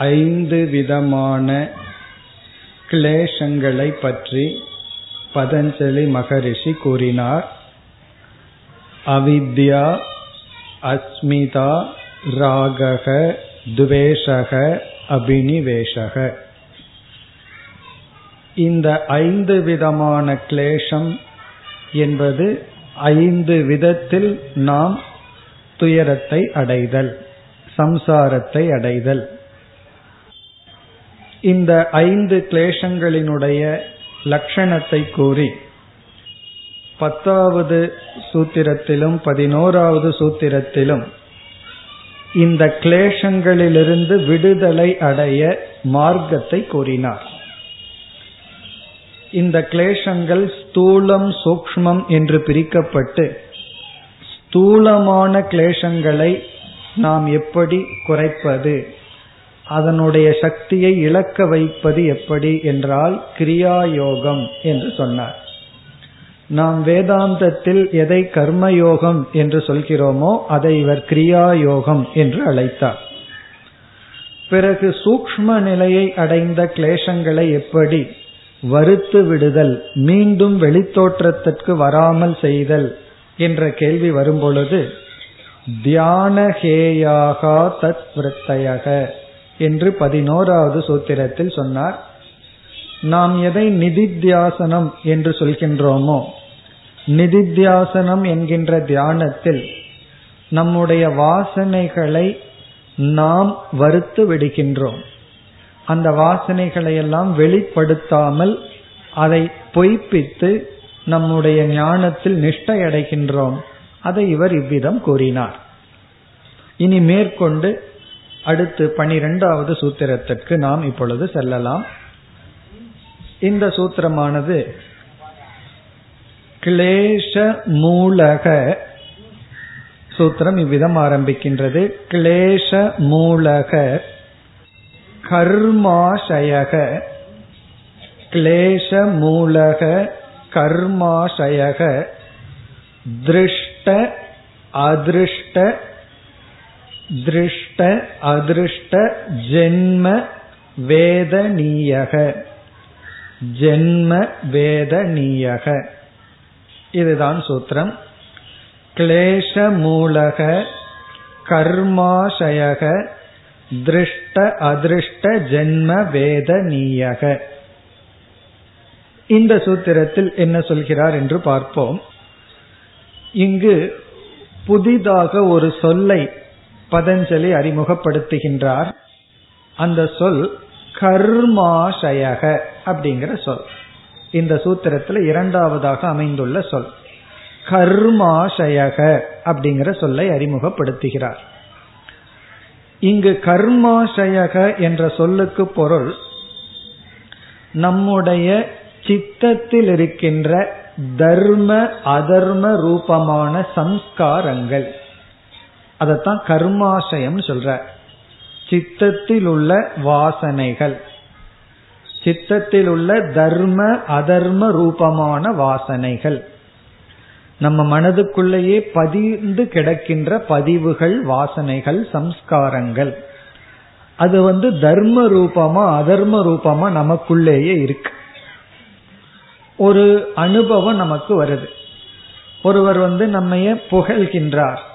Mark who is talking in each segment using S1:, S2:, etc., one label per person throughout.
S1: ஐந்து விதமான கிளேஷங்களை பற்றி பதஞ்சலி மகரிஷி கூறினார். அவித்யா அஸ்மிதா ராகக துவேஷக அபினிவேஷக. இந்த ஐந்து விதமான கிளேஷம் என்பது ஐந்து விதத்தில் நாம் துயரத்தை அடைதல் சம்சாரத்தை அடைதல். இந்த ஐந்து கிளேஷங்களினுடைய லட்சணத்தை கூறி பத்தாவது சூத்திரத்திலும் பதினோராவது சூத்திரத்திலும் இந்த கிளேஷங்களிலிருந்து விடுதலை அடைய மார்க்கத்தை கூறினார். இந்த கிளேஷங்கள் ஸ்தூலம் சூக்மம் என்று பிரிக்கப்பட்டு ஸ்தூலமான கிளேஷங்களை நாம் எப்படி குறைப்பது? அதனுடைய சக்தியை இழக்க வைப்பது எப்படி என்றால் கிரியாயோகம் என்று சொன்னார். நாம் வேதாந்தத்தில் எதை கர்மயோகம் என்று சொல்கிறோமோ அதை இவர் கிரியாயோகம் என்று அழைத்தார். பிறகு சூக்ம நிலையை அடைந்த கிளேசங்களை எப்படி? வருத்து விடுதல் மீண்டும் வெளித்தோற்றத்திற்கு வராமல் செய்தல் என்ற கேள்வி வரும்பொழுது தியானஹேயாகா தத் விரத்தையக என்று பதினோராவது சூத்திரத்தில் சொன்னார். நாம் எதை நிதித்தியாசனம் என்று சொல்கின்றோமோ நிதித்தியாசனம் என்கின்ற தியானத்தில் நம்முடைய வாசனைகளை நாம் வறுத்து விடுகின்றோம். அந்த வாசனைகளை எல்லாம் வெளிப்படுத்தாமல் அதை பொய்ப்பித்து நம்முடைய ஞானத்தில் நிஷ்டை அடைகின்றோம். அதை இவர் இவ்விதம் கூறினார். இனி மேற்கொண்டு அடுத்து பனிரெண்டாவது சூத்திரத்திற்கு நாம் இப்பொழுது செல்லலாம். இந்த சூத்திரமானது கிளேஷ மூலக சூத்திரம் இவ்விதம் ஆரம்பிக்கின்றது. கிளேஷ மூலக கர்மாசயக கிளேஷ மூலக கர்மாசயக திருஷ்ட அதிருஷ்ட திருஷ்ட அதிருஷ்ட ஜென்ம வேதனீயக ஜென்ம வேதனீயக இதுதான் சூத்திரம். கிளேஷ மூலக கர்மாசயக திருஷ்ட அதிருஷ்ட ஜென்ம வேதனீயக இந்த சூத்திரத்தில் என்ன சொல்கிறார் என்று பார்ப்போம். இங்கு புதிதாக ஒரு சொல்லை பதஞ்சலி அறிமுகப்படுத்துகின்றார். அந்த சொல் கர்மாசயக அப்படிங்கிற சொல். இந்த சூத்திரத்தில் இரண்டாவதாக அமைந்துள்ள சொல். கர்மாசயக அப்படிங்கிற சொல்லை அறிமுகப்படுத்துகிறார். இங்கு கர்மாசயக என்ற சொல்லுக்கு பொருள் நம்முடைய சித்தத்தில் இருக்கின்ற தர்ம அதர்ம ரூபமான சம்ஸ்காரங்கள். அதத்தான் கர்மாசயம் சொல்ற. சித்தத்தில் உள்ள வாசனைகள். சித்தத்தில் உள்ள தர்ம அதர்ம ரூபமான வாசனைகள். நம்ம மனதுக்குள்ளேயே பதிந்து கிடக்கின்ற பதிவுகள் வாசனைகள் சம்ஸ்காரங்கள். அது வந்து தர்ம ரூபமா அதர்ம ரூபமா நமக்குள்ளேயே இருக்கு. ஒரு அனுபவம் நமக்கு வருது. ஒருவர் வந்து நம்மைய புகழ்கின்றார்.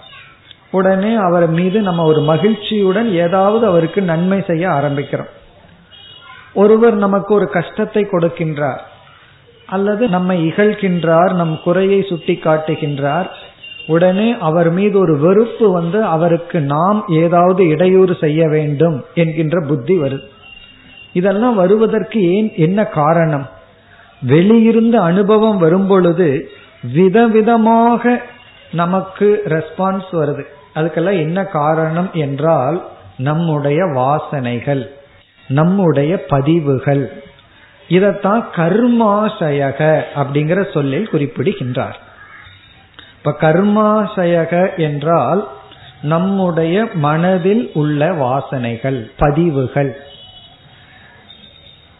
S1: உடனே அவர் மீது நம்ம ஒரு மகிழ்ச்சியுடன் ஏதாவது அவருக்கு நன்மை செய்ய ஆரம்பிக்கிறோம். ஒருவர் நமக்கு ஒரு கஷ்டத்தை கொடுக்கின்றார் அல்லது நம்மை இகழ்கின்றார் நம் குறையை சுட்டி காட்டுகின்றார் உடனே அவர் மீது ஒரு வெறுப்பு வந்து அவருக்கு நாம் ஏதாவது இடையூறு செய்ய வேண்டும் என்கின்ற புத்தி வருது. இதெல்லாம் வருவதற்கு ஏன் என்ன காரணம்? வெளியிருந்த அனுபவம் வரும்பொழுது விதவிதமாக நமக்கு ரெஸ்பான்ஸ் வருது. அதுக்கெல்லாம் என்ன காரணம் என்றால் நம்முடைய வாசனைகள் நம்முடைய பதிவுகள். இதத்தான் கர்மாசயக அப்படிங்கிற சொல்லில் குறிப்பிடுகின்றார். இப்ப கர்மாசயக என்றால் நம்முடைய மனதில் உள்ள வாசனைகள் பதிவுகள்.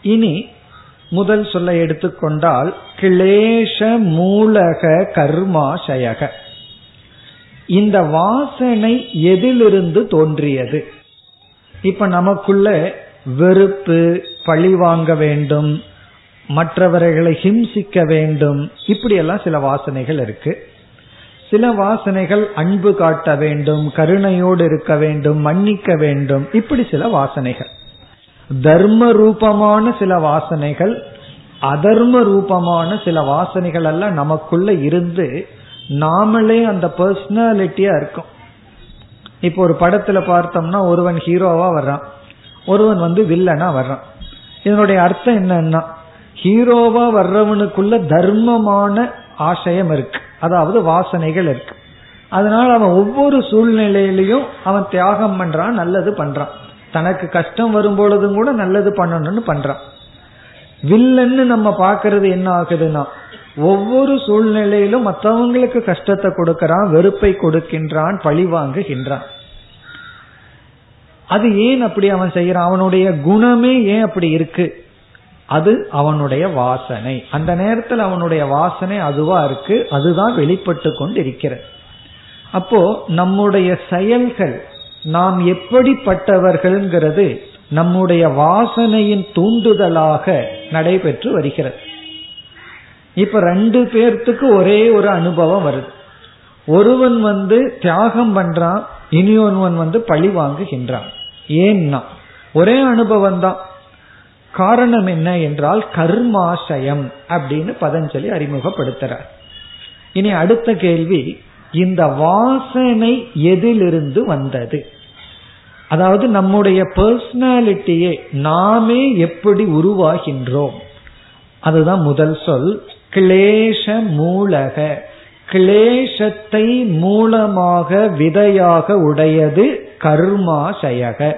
S1: இனி முதல் சொல்லை எடுத்துக்கொண்டால் கிளேஷ மூலக கர்மாசயக. இந்த வாசனை எதிலிருந்து தோன்றியது? இப்ப நமக்குள்ள வெறுப்பு பழி வாங்க வேண்டும் மற்றவர்களை ஹிம்சிக்க வேண்டும் இப்படியெல்லாம் சில வாசனைகள் இருக்கு. சில வாசனைகள் அன்பு காட்ட வேண்டும் கருணையோடு இருக்க வேண்டும் மன்னிக்க வேண்டும் இப்படி சில வாசனைகள். தர்ம ரூபமான சில வாசனைகள் அதர்ம ரூபமான சில வாசனைகள் எல்லாம் நமக்குள்ள இருந்து நாமளே அந்த பர்சனாலிட்டியா இருக்கும். இப்போ ஒரு படத்துல பார்த்தோம்னா ஒருவன் ஹீரோவா வர்றான். ஒருவன் வந்து வில்லனா வர்றான். இதனுடைய அர்த்தம் என்னன்னா ஹீரோவா வர்றவனுக்குள்ள தர்மமான ஆசயம் இருக்கு. அதாவது வாசனைகள் இருக்கு. அதனால அவன் ஒவ்வொரு சூழ்நிலையிலையும் அவன் தியாகம் பண்றான் நல்லது பண்றான். தனக்கு கஷ்டம் வரும் பொழுதும் கூட நல்லது பண்ணணும்னு பண்றான். வில்லன்னு நம்ம பாக்குறது என்ன ஆகுதுன்னா ஒவ்வொரு சூழ்நிலையிலும் மற்றவங்களுக்கு கஷ்டத்தை கொடுக்கிறான் வெறுப்பை கொடுக்கின்றான் பழி வாங்குகின்றான். அது ஏன் அப்படி அவன் செய்யறான்? அவனுடைய குணமே ஏன் அப்படி இருக்கு? அது அவனுடைய வாசனை. அந்த நேரத்தில் அவனுடைய வாசனை அதுவா இருக்கு. அதுதான் வெளிப்பட்டு கொண்டு இருக்கிறது அப்போ நம்முடைய செயல்கள் நாம் எப்படிப்பட்டவர்கள்ங்கிறது நம்முடைய வாசனையின் தூண்டுதலாக நடைபெற்று வருகிறது. இப்ப ரெண்டு பேர்த்துக்கு ஒரே ஒரு அனுபவம் வருது. ஒருவன் வந்து தியாகம் பண்றான் இனி ஒருவன் வந்து பழி வாங்குகின்றான். ஏன்னா ஒரே அனுபவம் தான் காரணம் என்ன என்றால் கர்மாசயம் அப்படின்னு பதஞ்சலி அறிமுகப்படுத்துறார். இனி அடுத்த கேள்வி இந்த வாசனை எதிலிருந்து வந்தது? அதாவது நம்முடைய பர்சனாலிட்டியை நாமே எப்படி உருவாகின்றோம்? அதுதான் முதல் சொல். கிளேஷ மூலக கிளேஷத்தை மூலமாக விதையாக உடையது கர்மாசயக.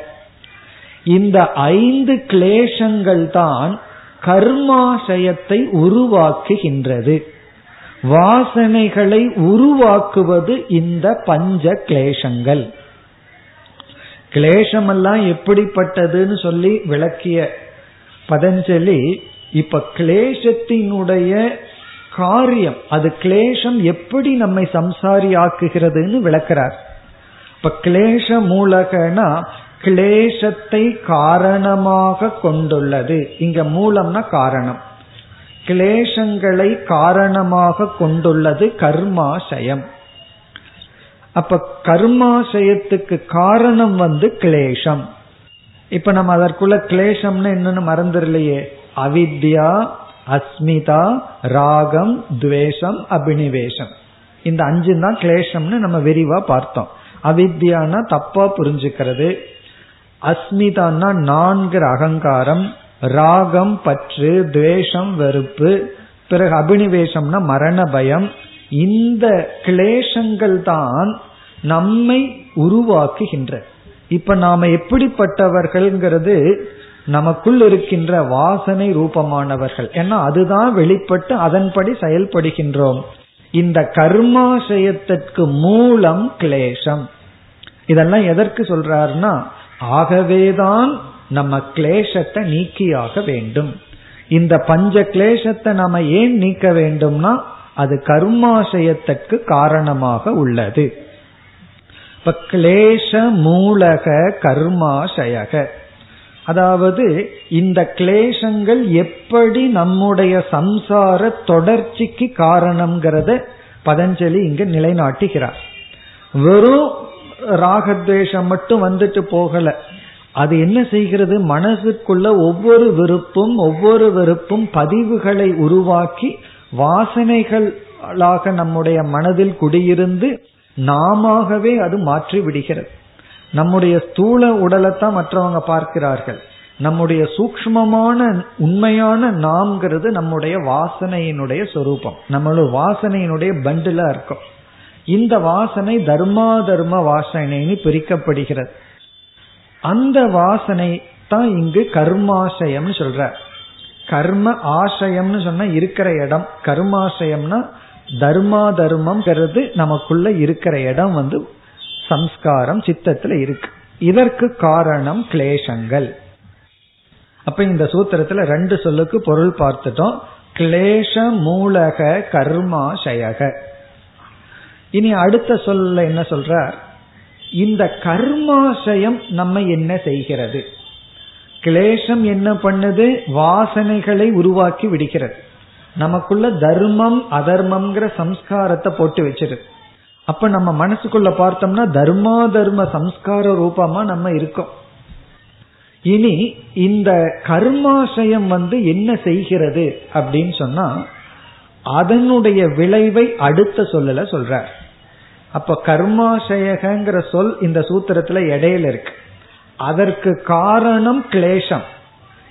S1: இந்த ஐந்து கிளேஷங்கள் தான் கர்மாசயத்தை உருவாக்குகின்றது. வாசனைகளை உருவாக்குவது இந்த பஞ்ச கிளேஷங்கள். கிளேசமெல்லாம் எப்படிப்பட்டதுன்னு சொல்லி விளக்கிய பதஞ்சலி இப்ப கிளேசத்தினுடைய காரியம் அது கிளேஷம் எப்படி நம்மை சம்சாரி ஆக்குகிறதுன்னு விளக்கிறார். இப்ப கிளேஷ மூலகனா கிளேசத்தை காரணமாக கொண்டுள்ளது. இங்க மூலம்னா காரணம். கிளேசங்களை காரணமாக கொண்டுள்ளது கர்மாசயம். அப்ப கர்மாசயத்துக்கு காரணம் வந்து கிளேசம். இப்ப நம்ம அதற்குள்ள கிளேசம்னு என்னன்னு மறந்துடலையே. அவித்யா அஸ்மிதா ராகம் துவேஷம் அபினிவேஷம். இந்த அஞ்சு தான் கிளேஷம்னு நம்ம விரிவா பார்த்தோம். அவித்யானா தப்பா புரிஞ்சுக்கிறது. அஸ்மிதான்னா நான்கிற அகங்காரம் ராகம் பற்று துவேஷம் வெறுப்பு பிறகு அபினிவேஷம்னா மரண பயம். இந்த கிளேஷங்கள் தான் நம்மை உருவாக்குகின்ற. இப்ப நாம எப்படிப்பட்டவர்கள்ங்கிறது நமக்குள் இருக்கின்ற வாசனை ரூபமானவர்கள். ஏன்னா அதுதான் வெளிப்பட்டு அதன்படி செயல்படுகின்றோம். இந்த கர்மாசயத்திற்கு மூலம் கிளேசம் இதெல்லாம் எதற்கு சொல்றாருன்னா ஆகவேதான் நம்ம கிளேசத்தை நீக்கியாக வேண்டும். இந்த பஞ்ச கிளேசத்தை நாம ஏன் நீக்க வேண்டும்னா அது கர்மாசயத்திற்கு காரணமாக உள்ளது. இப்ப கிளேச மூலக கர்மாசயக. அதாவது இந்த கிளேசங்கள் எப்படி நம்முடைய சம்சார தொடர்ச்சிக்கு காரணம்ங்கிறத பதஞ்சலி இங்கு நிலைநாட்டுகிறார். வெறும் ராகத்வேஷம் மட்டும் வந்துட்டு போகல. அது என்ன செய்கிறது? மனசுக்குள்ள ஒவ்வொரு விருப்பும் ஒவ்வொரு வெறுப்பும் பதிவுகளை உருவாக்கி வாசனைகளாக நம்முடைய மனதில் குடியிருந்து நாமவே அது மாற்றி விடுகிறது நம்முடைய ஸ்தூல உடலைத்தான் மற்றவங்க பார்க்கிறார்கள். நம்முடைய சூக்மமான உண்மையான நாம்ங்கிறது நம்முடைய வாசனையினுடைய சொரூபம். நம்மளோட வாசனையினுடைய பண்டிலா இருக்கும். இந்த வாசனை தர்மா தர்ம வாசனைன்னு பிரிக்கப்படுகிறது. அந்த வாசனை தான் இங்கு கர்மாசயம்னு சொல்ற. கர்ம ஆசயம்னு சொன்னா இருக்கிற இடம். கர்மாசயம்னா தர்மா தர்மம்ங்கிறது நமக்குள்ள இருக்கிற இடம் வந்து சம்ஸ்காரம் சித்தத்துல இருக்கு. இதற்கு காரணம் கிளேசங்கள். அப்ப இந்த சூத்திரத்துல ரெண்டு சொல்லுக்கு பொருள் பார்த்துட்டோம். கிளேஷ மூலக கர்மாசயக. இனி அடுத்த சொல்ல என்ன சொல்றார்? இந்த கர்மாசயம் நம்ம என்ன செய்கிறது? கிளேஷம் என்ன பண்ணுது? வாசனைகளை உருவாக்கி விடுகிறது. நமக்குள்ள தர்மம் அதர்மம்ங்கிற சம்ஸ்காரத்தை போட்டு வச்சிருக்கு. அப்ப நம்ம மனசுக்குள்ள பார்த்தோம்னா தர்மா தர்ம சம்ஸ்கார ரூபமா நம்ம இருக்கோம். இனி இந்த கர்மாசயம் வந்து என்ன செய்கிறது அப்படின்னு சொன்னா அதனுடைய விளைவை அடுத்த சொல்லல சொல்றார். அப்ப கர்மாசயகங்கிற சொல் இந்த சூத்திரத்துல இடையில இருக்கு. அதற்கு காரணம் கிளேஷம்.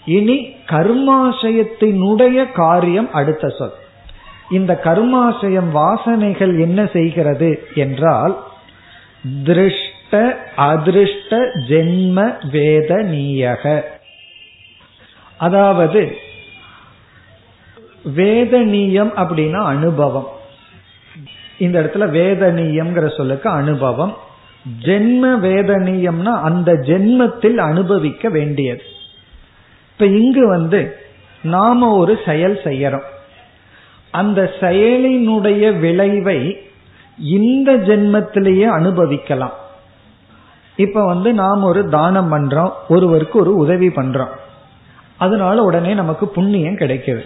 S1: இனி கர்மாசயத்தினுடைய காரியம் அடுத்த சொல். இந்த கர்மாசயம் வாசனைகள் என்ன செய்கிறது என்றால் திருஷ்ட அதிருஷ்ட ஜென்ம வேதனீயக அதாவது வேதனீயம் அப்படின்னா அனுபவம். இந்த இடத்துல வேதனீயம்ங்கிற சொல்லுக்கு அனுபவம். ஜென்ம வேதனீயம்னா அந்த ஜென்மத்தில் அனுபவிக்க வேண்டியது. இப்ப இங்கு வந்து நாம ஒரு செயல் செய்யறோம். அந்த செயலினுடைய விளைவை இந்த ஜென்மத்திலேயே அனுபவிக்கலாம். இப்ப வந்து நாம் ஒரு தானம் பண்றோம் ஒருவருக்கு ஒரு உதவி பண்றோம். அதனால உடனே நமக்கு புண்ணியம் கிடைக்குது.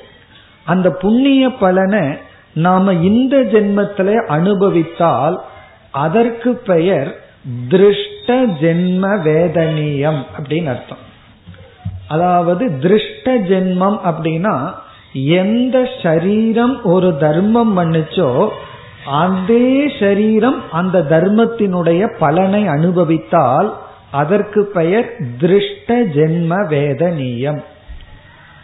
S1: அந்த புண்ணிய பலனை நாம இந்த ஜென்மத்தில அனுபவித்தால் அதற்கு பெயர் திருஷ்ட ஜென்ம வேதனியம் அப்படின்னு அர்த்தம். அதாவது திருஷ்ட ஜென்மம் அப்படின்னா எந்த சரீரம் ஒரு தர்மம் பண்ணுச்சோ அதே சரீரம் அந்த தர்மத்தினுடைய பலனை அனுபவித்தால் அதற்கு பெயர் திருஷ்ட ஜென்ம வேதனியம்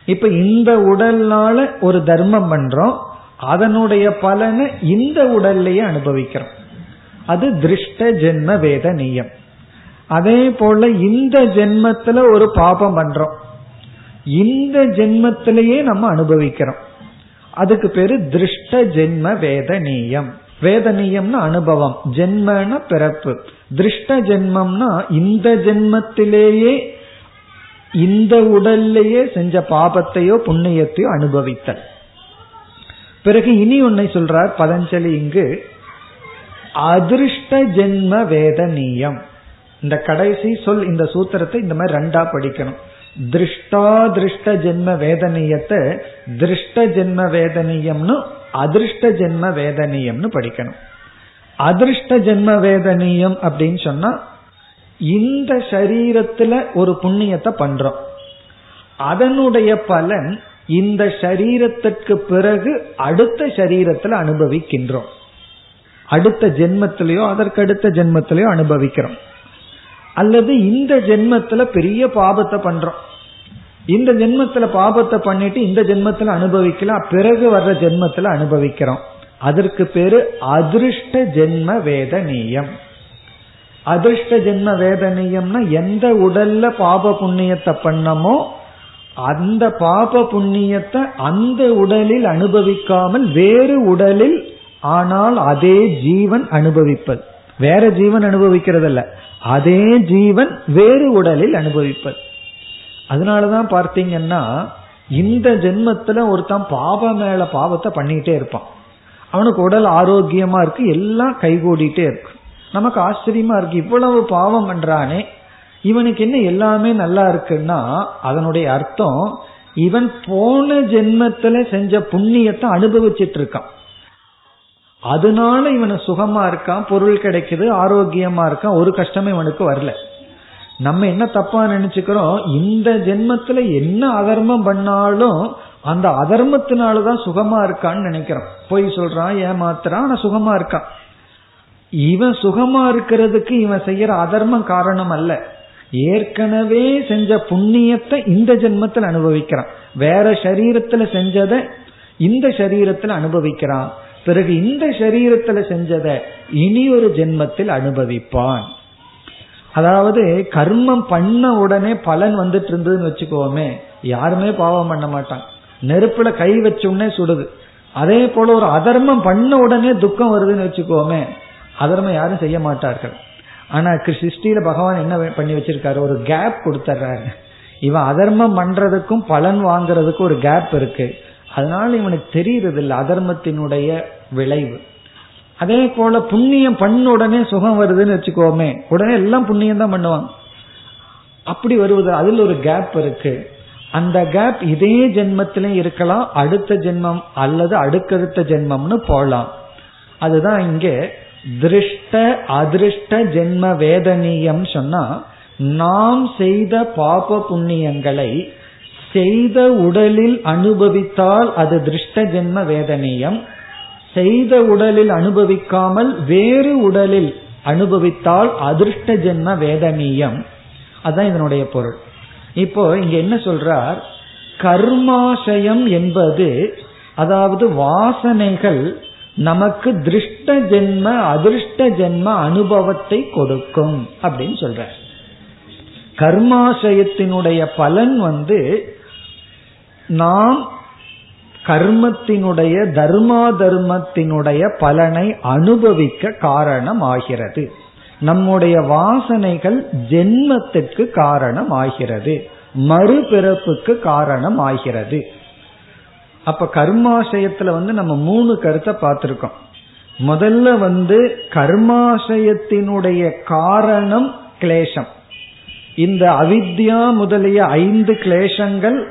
S1: இப்ப இந்த உடல்னால ஒரு தர்மம் பண்றோம் அதனுடைய பலனை இந்த உடல்லையே அனுபவிக்கிறோம். அது திருஷ்ட ஜென்ம வேதனியம் அதே போல இந்த ஜென்மத்துல ஒரு பாபம் பண்றோம். இந்த ஜென்மத்திலேயே நம்ம அனுபவிக்கிறோம். அதுக்கு பேரு திருஷ்ட ஜென்ம வேதனீயம் வேதனீயம்னா அனுபவம் ஜென்மன பிறப்பு. திருஷ்ட ஜென்மம்னா இந்த ஜென்மத்திலேயே இந்த உடல்லையே செஞ்ச பாபத்தையோ புண்ணியத்தையோ அனுபவித்தல். பிறகு இனி ஒன்னை சொல்றார் பதஞ்சலி இங்கு அதிருஷ்ட ஜென்ம வேதனீயம் இந்த கடைசி சொல் இந்த சூத்திரத்தை இந்த மாதிரி ரெண்டா படிக்கணும். திருஷ்டா திருஷ்ட ஜென்ம வேதனையத்தை திருஷ்ட ஜென்ம வேதனியம்னு அதிர்ஷ்ட ஜென்ம வேதனியம்னு படிக்கணும். அதிர்ஷ்ட ஜென்ம வேதனியம் அப்படின்னு சொன்னா இந்த சரீரத்துல ஒரு புண்ணியத்தை பண்றோம். அதனுடைய பலன் இந்த சரீரத்திற்கு பிறகு அடுத்த சரீரத்துல அனுபவிக்கின்றோம். அடுத்த ஜென்மத்திலேயோ அதற்கு அடுத்த ஜென்மத்திலேயோ அனுபவிக்கிறோம். அல்லது இந்த ஜென்மத்துல பெரிய பாபத்தை பண்றோம். இந்த ஜென்மத்துல பாபத்தை பண்ணிட்டு இந்த ஜென்மத்துல அனுபவிக்கலாம். பிறகு வர்ற ஜென்மத்துல அனுபவிக்கிறோம். அதற்கு பேரு அதிருஷ்ட ஜென்ம வேதனீயம் அதிர்ஷ்ட ஜென்ம வேதனீயம்னா எந்த உடல்ல பாப புண்ணியத்தை பண்ணமோ அந்த பாப புண்ணியத்தை அந்த உடலில் அனுபவிக்காமல் வேறு உடலில் ஆனால் அதே ஜீவன் அனுபவிப்பது. வேற ஜீவன் அனுபவிக்கிறதல்ல. அதே ஜீவன் வேறு உடலில் அனுபவிப்பது. அதனாலதான் பார்த்தீங்கன்னா இந்த ஜென்மத்துல ஒருத்தன் பாவம் மேல பாவத்தை பண்ணிட்டே இருப்பான். அவனுக்கு உடல் ஆரோக்கியமா இருக்கு எல்லாம் கைகூடிட்டே இருக்கு. நமக்கு ஆச்சரியமா இருக்கு இவ்வளவு பாவம் பண்றானே. இவனுக்கு என்ன எல்லாமே நல்லா இருக்குன்னா அதனுடைய அர்த்தம் இவன் போன ஜென்மத்துல செஞ்ச புண்ணியத்தை அனுபவிச்சிட்டு இருக்கான். அதனால இவனை சுகமா இருக்கான் பொருள் கிடைக்குது ஆரோக்கியமா இருக்கான் ஒரு கஷ்டமே இவனுக்கு வரல. நம்ம என்ன தப்பா நினைச்சுக்கிறோம்? இந்த ஜென்மத்துல என்ன அதர்மம் பண்ணாலும் அந்த அதர்மத்தினாலதான் சுகமா இருக்கான்னு நினைக்கிறோம். பொய் சொல்றான் ஏமாத்துறான் ஆனா சுகமா இருக்கான். இவன் சுகமா இருக்கிறதுக்கு இவன் செய்யற அதர்மம் காரணம் அல்ல. ஏற்கனவே செஞ்ச புண்ணியத்தை இந்த ஜென்மத்தில் அனுபவிக்கிறான். வேற சரீரத்துல செஞ்சதை இந்த சரீரத்துல அனுபவிக்கிறான். பிறகு இந்த சரீரத்துல செஞ்சதை இனி ஒரு ஜென்மத்தில் அனுபவிப்பான். அதாவது கர்மம் பண்ண உடனே பலன் வந்துட்டு இருந்ததுன்னு வச்சுக்கோமே யாருமே பாவம் பண்ண மாட்டான். நெருப்புல கை வச்ச சுடுது. அதே போல ஒரு அதர்மம் பண்ண உடனே துக்கம் வருதுன்னு வச்சுக்கோமே அதர்மம் யாரும் செய்ய மாட்டார்கள். ஆனா சிருஷ்டியில பகவான் என்ன பண்ணி வச்சிருக்காரு? ஒரு கேப் கொடுத்துட்றாரு இவன் அதர்மம் பண்றதுக்கும் பலன் வாங்குறதுக்கும் ஒரு கேப் இருக்கு. அதனால இவனுக்கு தெரியறது இல்லை அதர்மத்தினுடைய விளைவு. அதே போல புண்ணியம் பண்ண உடனே சுகம் வருதுன்னு வச்சுக்கோமே உடனே எல்லாம் புண்ணியம் தான் பண்ணுவாங்க. அப்படி வருவது அதில் ஒரு கேப் இருக்கு. அந்த கேப் இதே ஜென்மத்திலும் இருக்கலாம் அடுத்த ஜென்மம் அல்லது அடுக்கடுத்த ஜென்மம்னு போகலாம் அதுதான் இங்கே திருஷ்ட அதிருஷ்ட ஜென்ம வேதனியம் சொன்னா நாம் செய்த பாப புண்ணியங்களை செய்த உடலில் அனுபவித்தால் அது திருஷ்ட ஜென்ம வேதனீயம். செய்த உடலில் அனுபவிக்காமல் வேறு உடலில் அனுபவித்தால் அதிர்ஷ்ட ஜென்ம வேதனீயம். அதுதான் இதனுடைய பொருள். இப்போ இங்க என்ன சொல்றார்? கர்மாசயம் என்பது அதாவது வாசனைகள் நமக்கு திருஷ்ட ஜென்ம அதிர்ஷ்ட ஜென்ம அனுபவத்தை கொடுக்கும் அப்படின்னு சொல்ற கர்மாசயத்தினுடைய பலன் வந்து நாம் கர்மத்தினுடைய தர்மா தர்மத்தினுடைய பலனை அனுபவிக்க காரணம் ஆகிறது நம்முடைய வாசனைகள் ஜென்மத்திற்கு காரணம் ஆகிறது மறுபிறப்புக்கு காரணம் ஆகிறது அப்ப கர்மாசயத்துல வந்து நம்ம மூணு கருத்தை பார்த்திருக்கோம். முதல்ல வந்து கர்மாசயத்தினுடைய காரணம் கிளேசம் இந்த அவித்யா முதலிய ஐந்து கிளேசங்கள்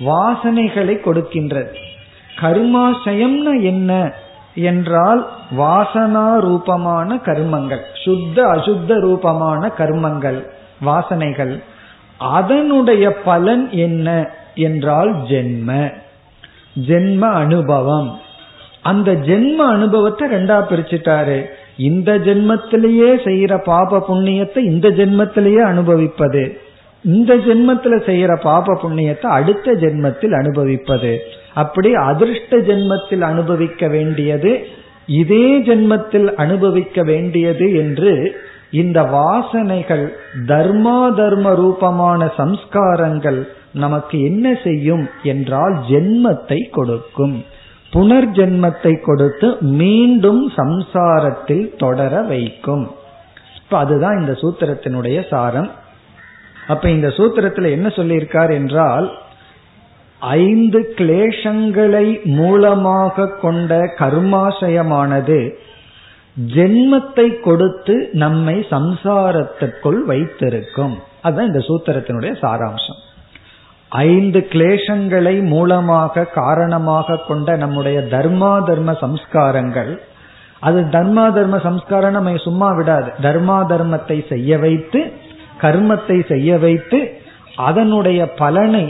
S1: வாசனைகளை கொடுக்கின்றது கர்மாசயம்னா என்ன? என்றால் வாசனா ரூபமான கர்மங்கள். சுத்த அசுத்த ரூபமான கர்மங்கள் வாசனைகள். அதனுடைய பலன் என்ன? என்றால் ஜென்ம. ஜென்ம அனுபவம். அந்த ஜென்ம அனுபவத்தை ரெண்டா பிரிச்சுட்டாரு. இந்த ஜென்மத்திலேயே செய்யற பாப புண்ணியத்தை இந்த ஜென்மத்திலேயே அனுபவிப்பது. இந்த ஜென்மத்துல செய்யற பாப புண்ணியத்தை அடுத்த ஜென்மத்தில் அனுபவிப்பது. அப்படி அதிர்ஷ்ட ஜென்மத்தில் அனுபவிக்க வேண்டியது இதே ஜென்மத்தில் அனுபவிக்க வேண்டியது என்று இந்த வாசனைகள் தர்மா தர்ம ரூபமான சம்ஸ்காரங்கள் நமக்கு என்ன செய்யும் என்றால் ஜென்மத்தை கொடுக்கும். புனர்ஜென்மத்தை கொடுத்து மீண்டும் சம்சாரத்தில் தொடர வைக்கும். இப்ப அதுதான் இந்த சூத்திரத்தினுடைய சாரம். அப்ப இந்த சூத்திரத்தில் என்ன சொல்லியிருக்கார் என்றால் ஐந்து கிளேஷங்களை மூலமாக கொண்ட கர்மாசயமானது ஜென்மத்தை கொடுத்து நம்மை சம்சாரத்திற்குள் வைத்திருக்கும். அதுதான் இந்த சூத்திரத்தினுடைய சாராம்சம். ஐந்து கிளேஷங்களை மூலமாக காரணமாக கொண்ட நம்முடைய தர்மா தர்ம சம்ஸ்காரங்கள் அது தர்மா தர்ம சம்ஸ்காரம் நம்ம சும்மா விடாது. தர்மா தர்மத்தை செய்ய வைத்து கர்மத்தை செய்ய வைத்து அதனுடைய பலனை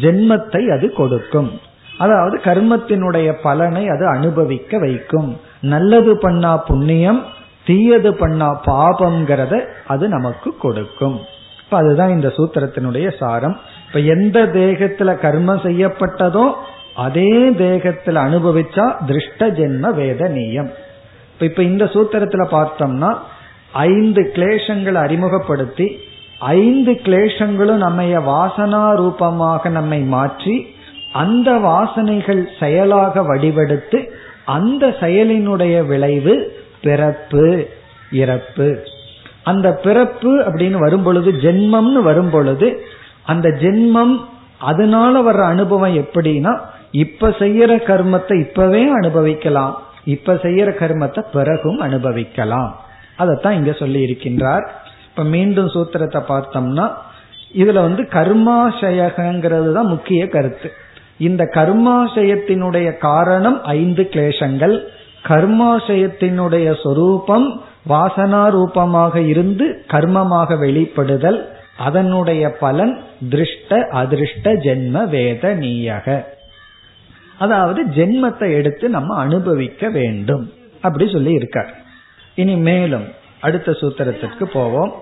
S1: ஜென்மத்தை அது கொடுக்கும். அதாவது கர்மத்தினுடைய பலனை அது அனுபவிக்க வைக்கும். நல்லது பண்ணா புண்ணியம் தீயது பண்ணா பாபம்ங்கிறத அது நமக்கு கொடுக்கும். இப்ப அதுதான் இந்த சூத்திரத்தினுடைய சாரம். இப்ப எந்த தேகத்துல கர்மம் செய்யப்பட்டதோ அதே தேகத்துல அனுபவிச்சா திருஷ்ட ஜென்ம வேதனியம் இப்ப இந்த சூத்திரத்துல பார்த்தோம்னா ஐந்து கிளேசங்களை அறிமுகப்படுத்தி ஐந்து கிளேசங்களும் நம்ம வாசனா ரூபமாக நம்மை மாற்றி அந்த வாசனைகள் செயலாக வடிவெடுத்து அந்த செயலினுடைய விளைவு பிறப்பு இறப்பு. அந்த பிறப்பு அப்படின்னு வரும் பொழுது ஜென்மம்னு வரும் பொழுது அந்த ஜென்மம் அதனால வர்ற அனுபவம் எப்படின்னா இப்ப செய்யற கர்மத்தை இப்பவே அனுபவிக்கலாம். இப்ப செய்யற கர்மத்தை பிறகும் அனுபவிக்கலாம். அதைத்தான் இங்க சொல்லி இருக்கின்றார். இப்ப மீண்டும் சூத்திரத்தை பார்த்தோம்னா இதுல வந்து கர்மாசயகங்கிறது தான் முக்கிய கருத்து. இந்த கர்மாசயத்தினுடைய காரணம் ஐந்து கிளேசங்கள். கர்மாசயத்தினுடைய சொரூபம் வாசனா ரூபமாக இருந்து கர்மமாக வெளிப்படுதல். அதனுடைய பலன் திருஷ்ட அதிருஷ்ட ஜென்ம வேத நீயக. அதாவது ஜென்மத்தை எடுத்து நம்ம அனுபவிக்க வேண்டும். அப்படி சொல்லி இருக்கார். இனி மேலும் அடுத்த சூத்திரத்திற்கு போவோம்.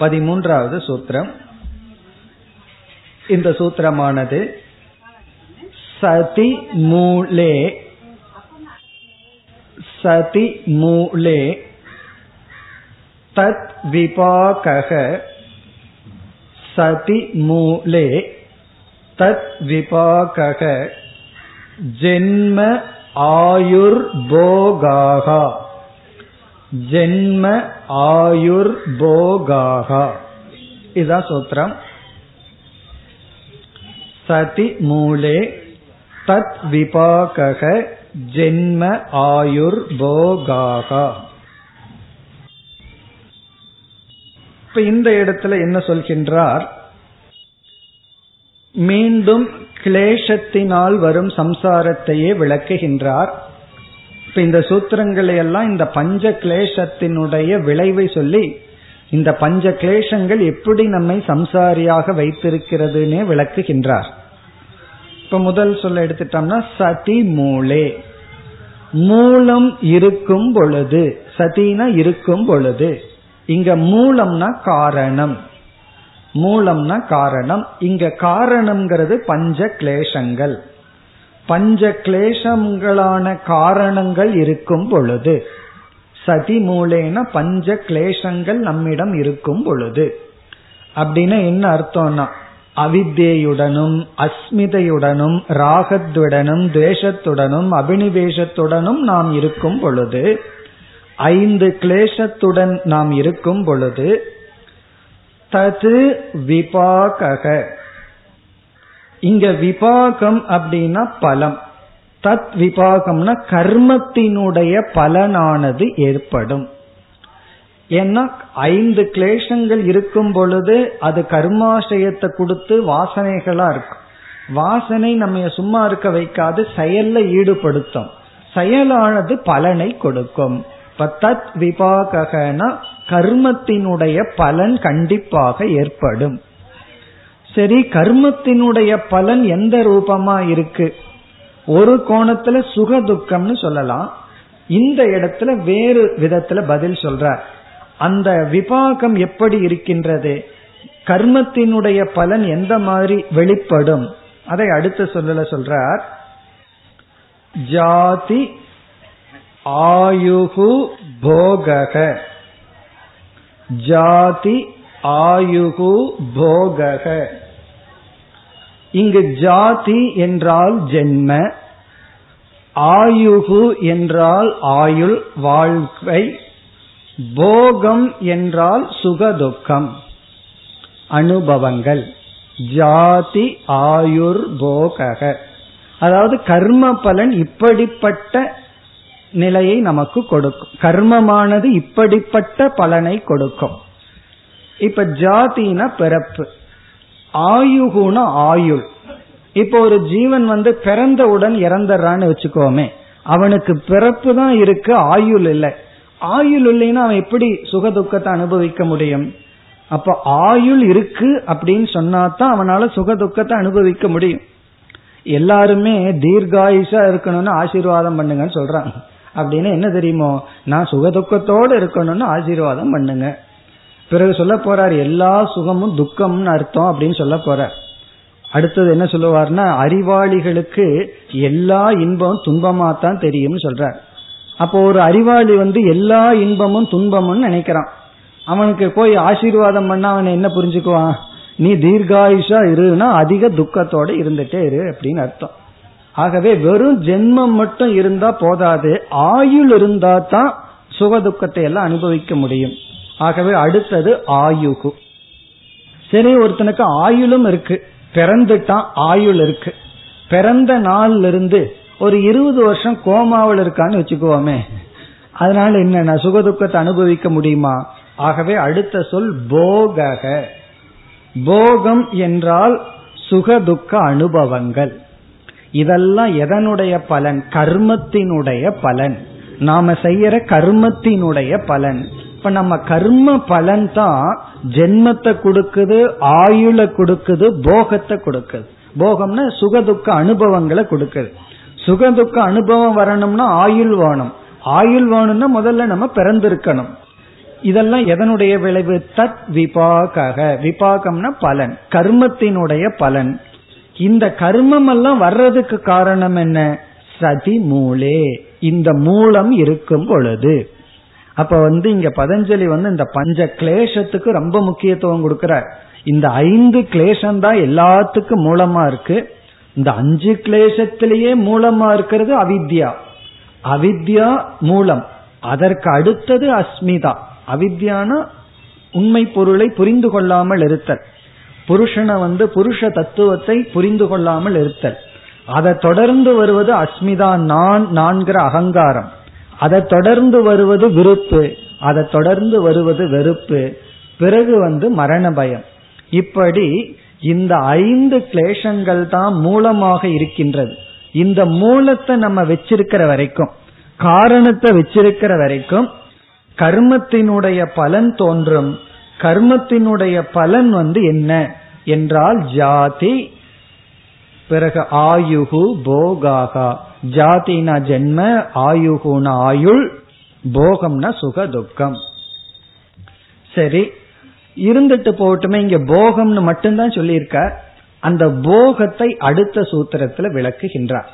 S1: பதிமூன்றாவது சூத்திரம். இந்த சூத்திரமானது சதி மூலே சதி மூலே தத் விபாகக சதி மூலே தத் விபாகக ஜென்ம ஆயுர் போகாகா ஜென்ம ஆயுர் போகாகா இதுதான் சூத்திரம். சதி மூலே தத் விபாக ஜென்ம ஆயுர் போகாகா இப்ப இந்த இடத்துல என்ன சொல்கின்றார்? மீண்டும் கிளேஷத்தினால் வரும் சம்சாரத்தையே விளக்குகின்றார். இப்ப இந்த சூத்திரங்களை எல்லாம் இந்த பஞ்ச கிளேசத்தினுடைய விளைவை சொல்லி இந்த பஞ்ச கிளேசங்கள் எப்படி நம்மை சம்சாரியாக வைத்திருக்கிறதுனே விளக்குகின்றார். இப்ப முதல் சொல்ல எடுத்துட்டோம்னா சதி மூலே. மூலம் இருக்கும் பொழுது சதினா இருக்கும் பொழுது இங்க மூலம்னா காரணம். மூலம்னா காரணம். இங்க காரணம்ங்கிறது பஞ்ச கிளேசங்கள் பஞ்ச கிளேசங்களான காரணங்கள் இருக்கும் பொழுது சதி மூலேன பஞ்ச கிளேசங்கள் நம்மிடம் இருக்கும் பொழுது. அப்படின்னா என்ன அர்த்தம்னா அவித்யுடனும் அஸ்மிதையுடனும் ராகத்துடனும் துவேஷத்துடனும் அபினிவேஷத்துடனும் நாம் இருக்கும் பொழுது ஐந்து கிளேசத்துடன் நாம் இருக்கும் பொழுது தது விபாகக. இங்க விபாகம் அப்படின்னா பலம். தத் விபாகம்னா கர்மத்தினுடைய பலனானது ஏற்படும். ஏன்னா ஐந்து கிளேசங்கள் இருக்கும் பொழுது அது கர்மாசயத்தை கொடுத்து வாசனைகளா இருக்கும். வாசனை நம்ம சும்மா இருக்க வைக்காது செயல்ல ஈடுபடுத்தும். செயலானது பலனை கொடுக்கும். இப்ப தத் விபாகனா கர்மத்தினுடைய பலன் கண்டிப்பாக ஏற்படும். சரி கர்மத்தினுடைய பலன் எந்த ரூபமா இருக்கு? ஒரு கோணத்துல சுக துக்கம்னு சொல்லலாம். இந்த இடத்துல வேறு விதத்துல பதில் சொல்றார். அந்த விபாகம் எப்படி இருக்கின்றது? கர்மத்தினுடைய பலன் எந்த மாதிரி வெளிப்படும்? அதை அடுத்த சொல்லல சொல்றார். ஜாதி ஆயுகு போகக. ஜாதி ஆயுகு போகக. இங்கு ஜாதி என்றால் ஜென்ம ஆயுகு என்றால் ஆயுள் வாழ்க்கை போகம் என்றால் சுகதுக்கம். அனுபவங்கள். ஜாதி ஆயுர் போகக. அதாவது கர்ம பலன் இப்படிப்பட்ட நிலையை நமக்கு கொடுக்கும். கர்மமானது இப்படிப்பட்ட பலனை கொடுக்கும். இப்ப ஜாதினா பிறப்பு. ஆயுகுன ஆயுள். இப்போ ஒரு ஜீவன் வந்து பிறந்தவுடன் இறந்துறான்னு வச்சுக்கோமே அவனுக்கு பிறப்பு தான் இருக்கு ஆயுள் இல்லை. ஆயுள் இல்லைன்னா அவன் எப்படி சுக துக்கத்தை அனுபவிக்க முடியும்? அப்ப ஆயுள் இருக்கு அப்படின்னு சொன்னா தான் அவனால சுக துக்கத்தை அனுபவிக்க முடியும். எல்லாருமே தீர்காயுஷா இருக்கணும்னு ஆசீர்வாதம் பண்ணுங்கன்னு சொல்றாங்க. அப்படின்னு என்ன தெரியுமோ நான் சுகதுக்கத்தோடு இருக்கணும்னு ஆசீர்வாதம் பண்ணுங்க. பிறகு சொல்ல போறார் எல்லா சுகமும் துக்கம்னு அர்த்தம் அப்படின்னு சொல்ல போறார். அடுத்தது என்ன சொல்லுவார்னா அறிவாளிகளுக்கு எல்லா இன்பமும் துன்பமா தான் தெரியும்னு சொல்றார். அப்போ ஒரு அறிவாளி வந்து எல்லா இன்பமும் துன்பமும் நினைக்கிறான். அவனுக்கு போய் ஆசீர்வாதம் பண்ண அவன் என்ன புரிஞ்சுக்குவான்? நீ தீர்காயுஷா இருனா அதிக துக்கத்தோட இருந்துட்டே இரு அப்படின்னு அர்த்தம். ஆகவே வெறும் ஜென்மம் மட்டும் இருந்தா போதாது ஆயுள் இருந்தா தான் சுக துக்கத்தை எல்லாம் அனுபவிக்க முடியும். ஆகவே அடுத்தது ஆயுகு. சரி ஒருத்தனுக்கு ஆயுளும் இருக்கு. பிறந்துட்டான் ஆயுள் இருக்கு. பிறந்த நாள்ல இருந்து ஒரு இருபது வருஷம் கோமாவில் இருக்கான்னு வச்சுக்குவோமே அதனால என்ன சுகதுக்கத்தை அனுபவிக்க முடியுமா? ஆகவே அடுத்த சொல் போகக. போகம் என்றால் சுகதுக்க அனுபவங்கள். இதெல்லாம் எதனுடைய பலன்? கர்மத்தினுடைய பலன். நாம செய்யற கர்மத்தினுடைய பலன். இப்ப நம்ம கர்ம பலன் தான் ஜென்மத்தை கொடுக்குது ஆயுள கொடுக்குது போகத்தை கொடுக்குது. போகம்னா சுகதுக்க அனுபவங்களை கொடுக்குது. சுகதுக்க அனுபவம் வரணும்னா ஆயுள் வேணும் ஆயுள் வேணும்னா முதல்ல நம்ம பிறந்திருக்கணும். இதெல்லாம் எதனுடைய விளைவு? தத் விபாக விபாகம்னா பலன். கர்மத்தினுடைய பலன். இந்த கர்மம் எல்லாம் வர்றதுக்கு காரணம் என்ன? சதி மூலே. இந்த மூலம் இருக்கும் பொழுது. அப்ப வந்து இங்க பதஞ்சலி வந்து இந்த பஞ்ச கிளேசத்துக்கு ரொம்ப முக்கியத்துவம் கொடுக்கிறார். இந்த ஐந்து கிளேசம் தான் எல்லாத்துக்கும் மூலமா இருக்கு. இந்த அஞ்சு கிளேசத்திலேயே மூலமா இருக்கிறது அவித்யா. அவித்யா மூலம். அதற்கு அடுத்தது அஸ்மிதா. அவித்யான உண்மை பொருளை புரிந்து கொள்ளாமல் இருத்தல். புருஷனை வந்து புருஷ தத்துவத்தை புரிந்து கொள்ளாமல் இருத்தல். அதை தொடர்ந்து வருவது அஸ்மிதா நான் நான்கிற அகங்காரம். அதை தொடர்ந்து வருவது விருப்பு. அதை தொடர்ந்து வருவது வெறுப்பு. பிறகு வந்து மரண பயம். இப்படி இந்த ஐந்து கிளேஷங்கள் தான் மூலமாக இருக்கின்றது. இந்த மூலத்தை நம்ம வச்சிருக்கிற வரைக்கும் காரணத்தை வச்சிருக்கிற வரைக்கும் கர்மத்தினுடைய பலன் தோன்றும். கர்மத்தினுடைய பலன் வந்து என்ன? என்றால் ஜாதி பிறகு ஆயுகு போகாகா. ஜாதினா ஜென்ம ஆயுகுனா ஆயுள் போகம்னா சுக துக்கம். சரி இருந்துட்டு போகட்டுமே இங்க போகம்னு மட்டும்தான் சொல்லியிருக்க. அந்த போகத்தை அடுத்த சூத்திரத்துல விளக்குகின்றார்.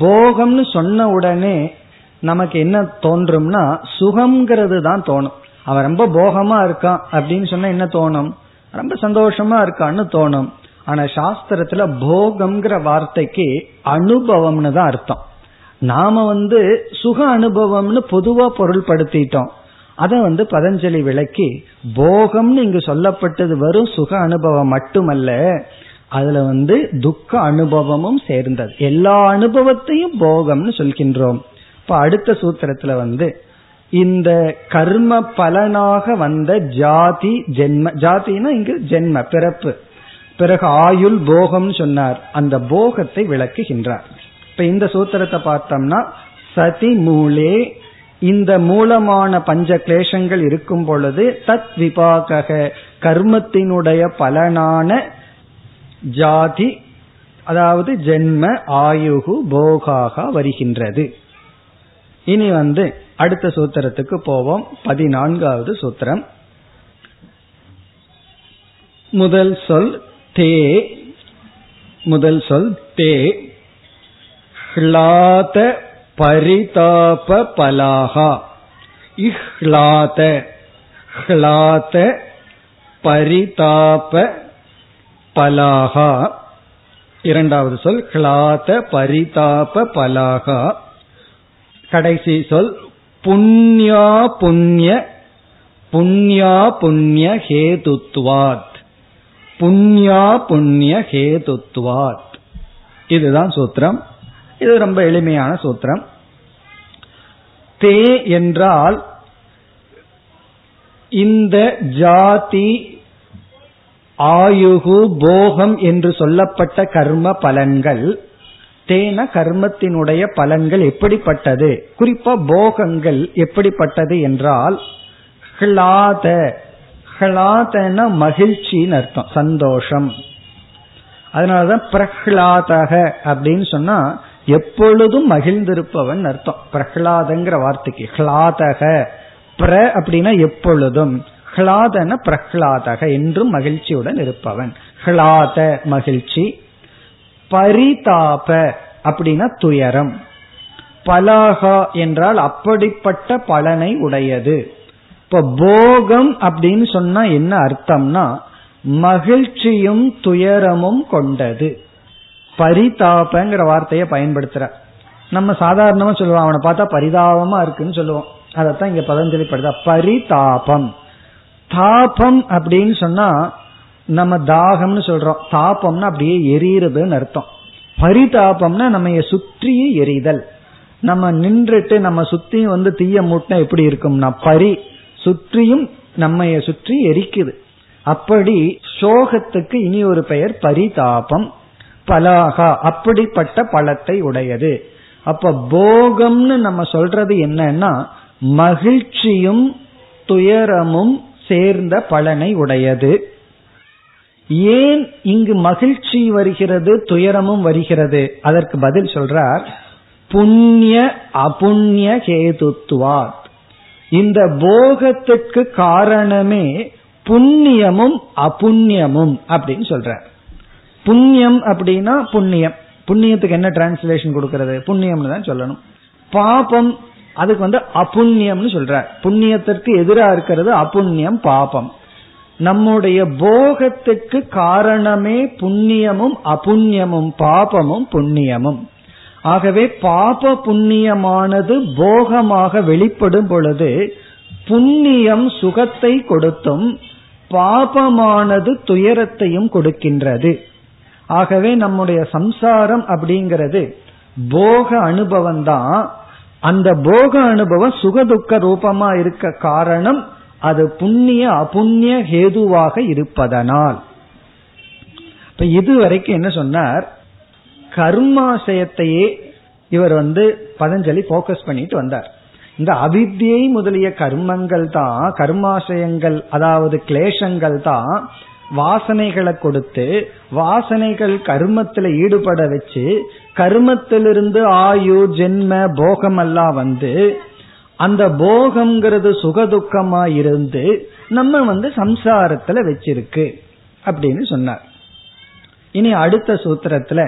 S1: போகம்னு சொன்ன உடனே நமக்கு என்ன தோன்றும்னா சுகம்ங்கிறது தான் தோணும். அவன் ரொம்ப போகமா இருக்கான் அப்படின்னு சொன்னா என்ன தோணும்? ரொம்ப சந்தோஷமா இருக்கான்னு தோணும். ஆனா சாஸ்திரத்துல போகம்ங்கிற வார்த்தைக்கு அனுபவம்னு தான் அர்த்தம். நாம வந்து சுக அனுபவம்னு பொதுவா பொருள்படுத்திட்டோம். அதை வந்து பதஞ்சலி விளக்கி போகம்னு இங்கு சொல்லப்பட்டது வரும் சுக அனுபவம் மட்டுமல்ல அதுல வந்து துக்க அனுபவமும் சேர்ந்தது. எல்லா அனுபவத்தையும் போகம்னு சொல்கின்றோம். இப்ப அடுத்த சூத்திரத்துல வந்து இந்த கர்ம பலனாக வந்த ஜாதி ஜென்ம ஜாதினா இங்கு ஜென்ம பிறப்பு. பிறகு ஆயுள் போகம் சொன்னார். அந்த போகத்தை விளக்குகின்றார். இப்ப இந்த சூத்திரத்தை பார்த்தோம்னா சதி மூலே இந்த மூலமான பஞ்ச கிளேசங்கள் இருக்கும் பொழுது தத் விபாக கர்மத்தினுடைய பலனான ஜாதி அதாவது ஜென்ம ஆயுகு போகாக வருகின்றது. இனி வந்து அடுத்த சூத்திரத்துக்கு போவோம். பதினான்காவது சூத்திரம். முதல் சொல் தே முதல் சொல் தே. ஹ்லாத பரிதாப பலாகா. இஹ்லாத ஹ்லாத பரிதாப பலாகா. இரண்டாவது சொல் ஹ்லாத பரிதாப பலாகா. கடைசி சொல் புண்ணியா புண்ணிய புண்ணியா புண்ணிய ஹேதுத்வாத். புண்ணியா புண்ணிய ஹேதுத்வாத் இதுதான் சூத்திரம். இது ரொம்ப எளிமையான சூத்திரம். தே என்றால் இந்த ஜாதி ஆயுகு போகம் என்று சொல்லப்பட்ட கர்ம பலன்கள் தேன கர்மத்தினுடைய பலன்கள் எப்படிப்பட்டது? குறிப்பா போகங்கள் எப்படிப்பட்டது என்றால் ஹ்லாத பிரஹ்லாதன மகிழ்ச்சின்னு அர்த்தம் சந்தோஷம். அதனாலதான் பிரஹ்லாதக அப்படின்னு சொன்னா எப்பொழுதும் மகிழ்ந்திருப்பவன் அர்த்தம். பிரஹ்லாதங்கிற வார்த்தைக்கு ஹ்லாதக. பிர அப்படின்னா எப்பொழுதும். ஹ்லாதன பிரஹ்லாதக என்றும் மகிழ்ச்சியுடன் இருப்பவன். ஹ்லாத மகிழ்ச்சி. பரிதாப அப்படின்னா துயரம். பலாகா என்றால் அப்படிப்பட்ட பலனை உடையது. இப்ப போகம் அப்படின்னு சொன்னா என்ன அர்த்தம்னா மகிழ்ச்சியும் துயரமும் கொண்டது. பரிதாபங்கிற வார்த்தையை பயன்படுத்துற. நம்ம சாதாரணமா சொல்லுவோம் அவனை பார்த்தா பரிதாபமா இருக்குன்னு சொல்லுவோம். அதத்தான் இங்க பதஞ்சலி படுதா பரிதாபம். தாபம் அப்படின்னு சொன்னா நம்ம தாகம்னு சொல்றோம். தாபம்னா அப்படியே எரியறதுன்னு அர்த்தம். பரிதாபம்னா நம்ம சுற்றியே எரிதல். நம்ம நின்றுட்டு நம்ம சுத்தியும் வந்து தீய மூட்டினா எப்படி இருக்கும்னா பரி சுற்றியும் நம்மைய சுற்றி எரிக்குது. அப்படி சோகத்துக்கு இனி ஒரு பெயர் பரிதாபம். பலாகா அப்படிப்பட்ட பழத்தை உடையது. அப்ப போகம்னு நம்ம சொல்றது என்னன்னா மகிழ்ச்சியும் துயரமும் சேர்ந்த பலனை உடையது. ஏன் இங்கு மகிழ்ச்சி வருகிறது துயரமும் வருகிறது? அதற்கு பதில் சொல்றார் புண்ணிய அபுண்ணிய கேதுத்துவார் இந்த போகத்துக்கு காரணமே புண்ணியமும் அபுண்ணியமும் அப்படின்னு சொல்ற. புண்ணியம் அப்படின்னா புண்ணியம். புண்ணியத்துக்கு என்ன டிரான்ஸ்லேஷன் கொடுக்கறது? புண்ணியம்னு தான் சொல்லணும். பாபம் அதுக்கு வந்து அபுண்ணியம்னு சொல்ற. புண்ணியத்திற்கு எதிராக இருக்கிறது அபுண்ணியம் பாபம். நம்முடைய போகத்துக்கு காரணமே புண்ணியமும் அபுண்ணியமும் பாபமும் புண்ணியமும். ஆகவே பாப புண்ணியமானது போகமாக வெளிப்படும் பொழுது புண்ணியம் சுகத்தை கொடுத்தும் பாபமானது துயரத்தையும் கொடுக்கின்றது. ஆகவே நம்முடைய சம்சாரம் அப்படிங்கிறது போக அனுபவம் தான். அந்த போக அனுபவம் சுகதுக்க ரூபமா இருக்க காரணம் அது புண்ணிய அபுண்ணிய ஹேதுவாக இருப்பதனால். இப்ப இதுவரைக்கும் என்ன சொன்னார்? கர்மாசயத்தையே இவர் வந்து பதஞ்சலி போக்கஸ் பண்ணிட்டு வந்தார். இந்த அவித்தியை முதலிய கர்மங்கள் தான் கர்மாசயங்கள் அதாவது கிளேஷங்கள் தான் வாசனைகளை கொடுத்து வாசனைகள் கர்மத்துல ஈடுபட வச்சு கர்மத்திலிருந்து ஆயு ஜென்ம போகம் எல்லாம் வந்து அந்த போகம்ங்கிறது சுகதுக்கமா இருந்து நம்ம வந்து சம்சாரத்துல வச்சிருக்கு அப்படின்னு சொன்னார். இனி அடுத்த சூத்திரத்துல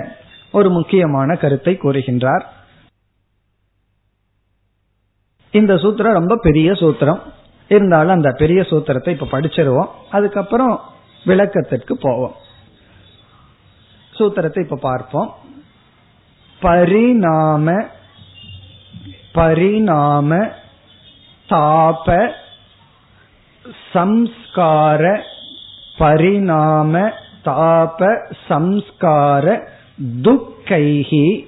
S1: ஒரு முக்கியமான கருத்தை கூறுகின்றார். இந்த சூத்திரம் ரொம்ப பெரிய சூத்திரம். இருந்தாலும் அந்த பெரிய சூத்திரத்தை இப்ப படிச்சிருவோம். அதுக்கப்புறம் விளக்கத்திற்கு போவோம். சூத்திரத்தை இப்ப பார்ப்போம். பரிணாம பரிணாம தாப சம்ஸ்கார பரிணாம தாப சம்ஸ்கார துக்கைகி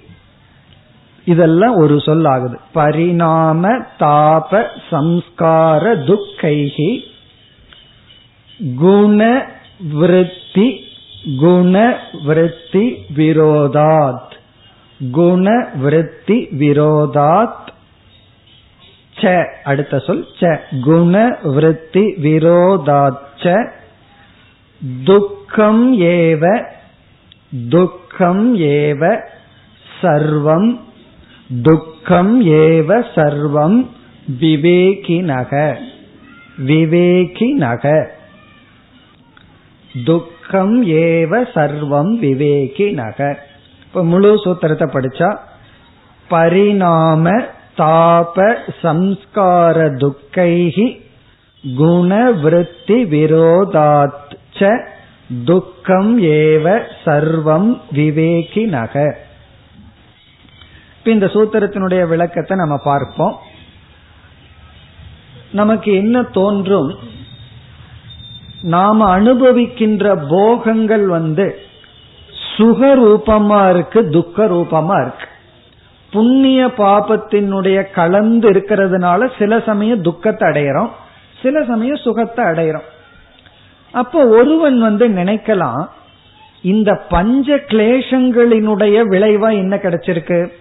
S1: இதெல்லாம் ஒரு சொல் ஆகுது பரிணாம தாப சம்ஸ்கார துக்கைகி குண விருத்தி குண விருத்தி விரோதாத். குண விருத்தி விரோதாத். ச அடுத்த சொல் ச. குண விருத்தி விரோதாச்ச துக்கம் ஏவ துக்கம் ஏவ சர்வம் துக்கம் ஏவ சர்வம் விவேகி நக விவேகி நக துக்கம் ஏவ சர்வம் விவேகி நக இப்ப முழு சூத்திரத்தை படிச்சா பரிணாம தாப சம்ஸ்கார துக்கைகி குண விருத்தி விரோதாத் துக்கம் ஏவ சர்வம் விவேகி நக இந்த சூத்திரத்தினுடைய விளக்கத்தை நம்ம பார்ப்போம். நமக்கு என்ன தோன்றும்? நாம அனுபவிக்கின்ற போகங்கள் வந்து சுக ரூபமா இருக்கு துக்க ரூபமா இருக்கு. புண்ணிய பாபத்தினுடைய கலந்து இருக்கிறதுனால சில சமயம் துக்கத்தை அடையிறோம் சில சமயம் சுகத்தை அடையிறோம். அப்போ ஒருவன் வந்து நினைக்கலாம் இந்த பஞ்ச கிளேசங்களினுடைய விளைவா என்ன கிடைச்சிருக்கு?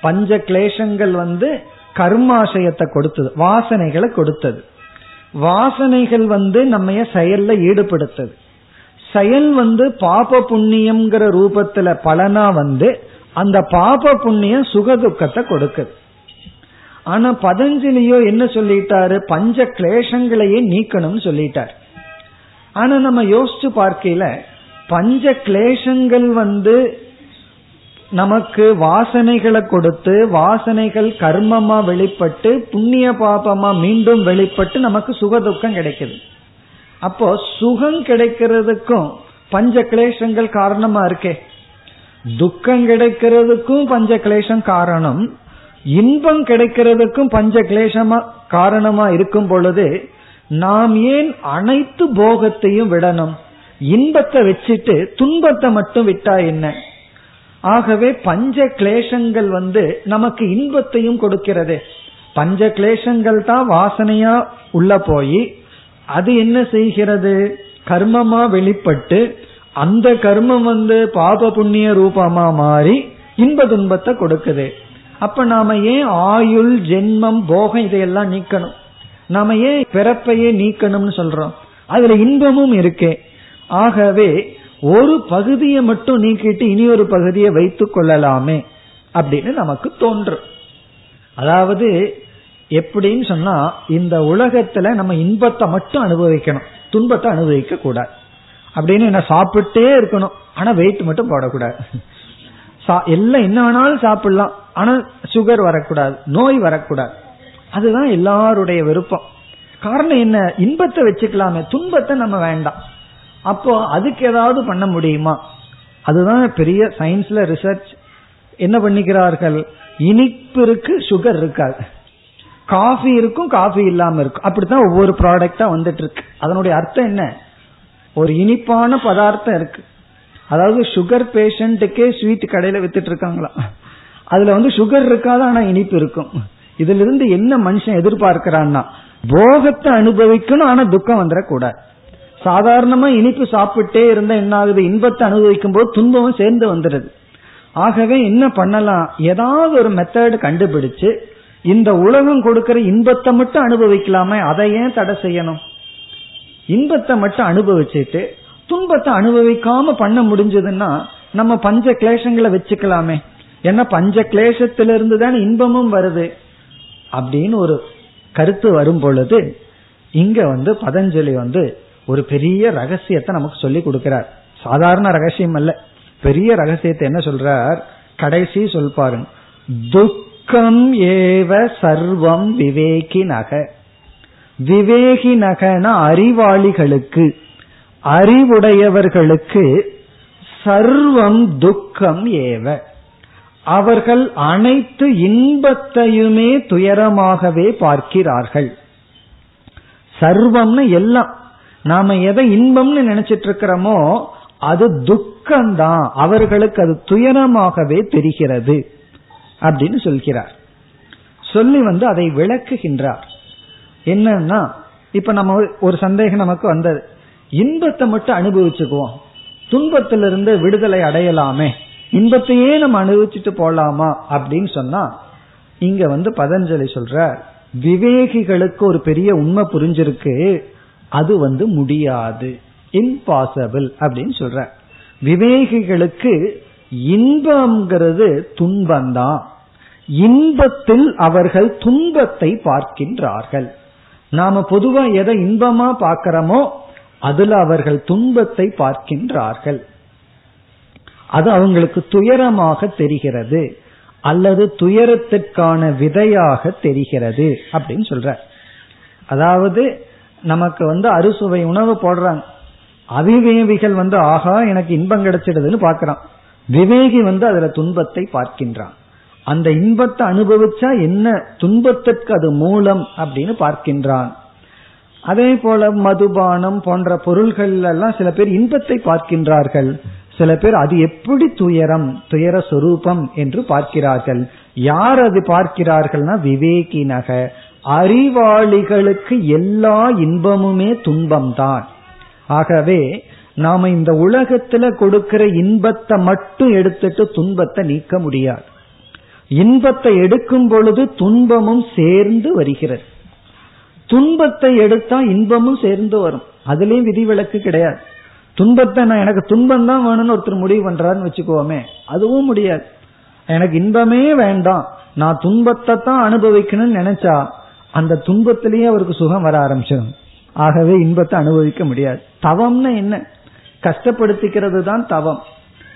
S1: பஞ்ச கிளேஷங்கள் வந்து கர்மாசயத்தை கொடுத்தது வாசனைகளை கொடுத்தது. வாசனைகள் வந்து நம்ம செயல்ல ஈடுபடுத்தது. செயல் வந்து பாப புண்ணியம்ங்கிற ரூபத்துல பலனா வந்து அந்த பாப புண்ணியம் சுகதுக்கத்தை கொடுக்குது. ஆனா பதஞ்சலியோ என்ன சொல்லிட்டாரு? பஞ்ச கிளேசங்களையே நீக்கணும்னு சொல்லிட்டார். ஆனா நம்ம யோசிச்சு பார்க்கல பஞ்ச கிளேசங்கள் வந்து நமக்கு வாசனைகளை கொடுத்து வாசனைகள் கர்மமா வெளிப்பட்டு புண்ணிய பாபமா மீண்டும் வெளிப்பட்டு நமக்கு சுகதுக்கம் கிடைக்குது. அப்போ சுகம் கிடைக்கிறதுக்கும் பஞ்ச கிளேஷங்கள் காரணமா இருக்கே. துக்கம் கிடைக்கிறதுக்கும் பஞ்ச கிளேசம் காரணம். இன்பம் கிடைக்கிறதுக்கும் பஞ்ச கிளேசமா காரணமா இருக்கும் பொழுது நாம் ஏன் அனைத்து போகத்தையும் விடணும்? இன்பத்தை வச்சுட்டு துன்பத்தை மட்டும் விட்டா என்ன? ஆகவே பஞ்ச கிளேசங்கள் வந்து நமக்கு இன்பத்தையும் கொடுக்கிறது. பஞ்ச கிளேசங்கள் தான் வாசனையா உள்ள போய் அது என்ன செய்கிறது? கர்மமா வெளிப்பட்டு அந்த கர்மம் வந்து பாப புண்ணிய ரூபமா மாறி இன்ப துன்பத்தை கொடுக்குது. அப்ப நாம ஏன் ஆயுள் ஜென்மம் போகம் இதையெல்லாம் நீக்கணும்? நாம ஏன் பிறப்பையே நீக்கணும்னு சொல்றோம்? அதுல இன்பமும் இருக்கே. ஆகவே ஒரு பகுதியை மட்டும் நீக்கிட்டு இனி ஒரு பகுதியை வைத்துக் கொள்ளலாமே அப்படின்னு நமக்கு தோன்றும். அதாவது எப்படின்னு சொன்னா இந்த உலகத்துல நம்ம இன்பத்தை மட்டும் அனுபவிக்கணும். துன்பத்தை அனுபவிக்க கூடாது. அப்படின்னு என்ன சாப்பிட்டே இருக்கணும். ஆனா வெயிட் மட்டும் போடக்கூடாது. எல்லாம் என்ன வேணாலும் சாப்பிடலாம். ஆனா சுகர் வரக்கூடாது. நோய் வரக்கூடாது. அதுதான் எல்லாருடைய விருப்பம். காரணம் என்ன? இன்பத்தை வச்சுக்கலாமே. துன்பத்தை நம்ம வேண்டாம். அப்போ அதுக்கு ஏதாவது பண்ண முடியுமா? அதுதான் பெரிய சயின்ஸ்ல ரிசர்ச் என்ன பண்ணிக்கிறார்கள்? இனிப்பு இருக்கு சுகர் இருக்காது. காஃபி இருக்கும் காஃபி இல்லாம இருக்கும். அப்படித்தான் ஒவ்வொரு ப்ராடக்டா வந்துட்டு இருக்கு அதனுடைய அர்த்தம் என்ன? ஒரு இனிப்பான பதார்த்தம் இருக்கு. அதாவது சுகர் பேஷண்ட்டுக்கே ஸ்வீட் கடையில வித்துட்டு இருக்காங்களா அதுல வந்து சுகர் இருக்காது ஆனா இனிப்பு இருக்கும். இதுல இருந்து என்ன மனுஷன் எதிர்பார்க்கிறான்னா போகத்தை அனுபவிக்கணும் ஆனா துக்கம் வந்துடக்கூடாது சாதாரணமா இனிப்பு சாப்பிட்டே இருந்தா என்ன ஆகுது இன்பத்தை அனுபவிக்கும் போது துன்பமும் சேர்ந்து வந்துடுது. ஆகவே என்ன பண்ணலாம்? ஏதாவது ஒரு மெத்தட் கண்டுபிடிச்சு இந்த உலகம் கொடுக்கிற இன்பத்தை மட்டும் அனுபவிக்கலாமே? அதை ஏன் தடை செய்யணும்? இன்பத்தை மட்டும் அனுபவிச்சுட்டு துன்பத்தை அனுபவிக்காம பண்ண முடிஞ்சதுன்னா நம்ம பஞ்ச கிளேசங்களை வச்சுக்கலாமே. ஏன்னா பஞ்ச கிளேசத்திலிருந்து தான் இன்பமும் வருது. அப்படின்னு ஒரு கருத்து வரும் பொழுது இங்க வந்து பதஞ்சலி வந்து ஒரு பெரிய ரகசியத்தை நமக்கு சொல்லி கொடுக்கிறார். சாதாரண ரகசியம் அல்ல. பெரிய ரகசியத்தை என்ன சொல்றார்? கடைசி சொல் பாருங்க. துக்கம் ஏவ சர்வம் விவேகி நக விவேகி நகன அறிவாளிகளுக்கு அறிவுடையவர்களுக்கு சர்வம் துக்கம் ஏவ. அவர்கள் அனைத்து இன்பத்தையுமே துயரமாகவே பார்க்கிறார்கள். சர்வம்னு எல்லாம். நாம எதை இன்பம்னு நினைச்சிட்டு இருக்கிறோமோ அது துக்கம்தான். அவர்களுக்கு அது துயரமாகவே தெரிகிறது அப்படின்னு சொல்கிறார். சொல்லி வந்து அதை விளக்குகின்றார். என்னன்னா இப்ப நம்ம ஒரு சந்தேகம் நமக்கு வந்தது. இன்பத்தை மட்டும் அனுபவிச்சுக்குவோம். துன்பத்திலிருந்து விடுதலை அடையலாமே. இன்பத்தையே நம்ம அனுபவிச்சுட்டு போலாமா அப்படின்னு சொன்னா இங்க வந்து பதஞ்சலி சொல்ற விவேகிகளுக்கு ஒரு பெரிய உண்மை புரிஞ்சிருக்கு அது வந்து முடியாது இம்பாசிபிள் அப்படின்னு சொல்ற. விவேகிகளுக்கு இன்பம்ங்கிறது துன்பம்தான். இன்பத்தில் அவர்கள் துன்பத்தை பார்க்கின்றார்கள். நாம பொதுவா எதை இன்பமா பார்க்கிறோமோ அதுல அவர்கள் துன்பத்தை பார்க்கின்றார்கள். அது அவங்களுக்கு துயரமாக தெரிகிறது அல்லது துயரத்திற்கான விதையாக தெரிகிறது அப்படின்னு சொல்ற. அதாவது நமக்கு வந்து அறுசுவை உணவு போடுறாங்க. அவிவேகிகள் வந்து ஆகா எனக்கு இன்பம் கிடைச்சிடுதுன்னு பாக்குறான் விவேகி வந்து அதுல துன்பத்தை பார்க்கின்றான். அந்த இன்பத்தை அனுபவிச்சா என்ன துன்பத்திற்கு அது மூலம் அப்படின்னு பார்க்கின்றான். அதே போல மதுபானம் போன்ற பொருள்கள் எல்லாம் சில பேர் இன்பத்தை பார்க்கின்றார்கள். சில பேர் அது எப்படி துயரம் துயர சொரூபம் என்று பார்க்கிறார்கள். யார் அது பார்க்கிறார்கள்னா விவேகினக. அறிவாளிகளுக்கு எல்லா இன்பமுமே துன்பம்தான். ஆகவே நாம இந்த உலகத்துல கொடுக்கிற இன்பத்தை மட்டும் எடுத்துட்டு துன்பத்தை நீக்க முடியாது. இன்பத்தை எடுக்கும் பொழுது துன்பமும் சேர்ந்து வருகிறது. துன்பத்தை எடுத்தா இன்பமும் சேர்ந்து வரும். அதுலயும் விதிவிலக்கு கிடையாது. துன்பத்தை நான் எனக்கு துன்பம் தான் வேணும்னு ஒருத்தர் முடிவு பண்றாருன்னு வச்சுக்கோமே. அதுவும் முடியாது. எனக்கு இன்பமே வேண்டாம். நான் துன்பத்தை தான் அனுபவிக்கணும்னு நினைச்சா அந்த துன்பத்திலேயே அவருக்கு சுகம் வர ஆரம்பிச்சிடும். ஆகவே இன்பத்தை அனுபவிக்க முடியாது. தவம்னு என்ன? கஷ்டப்படுத்திக்கிறது தான் தவம்.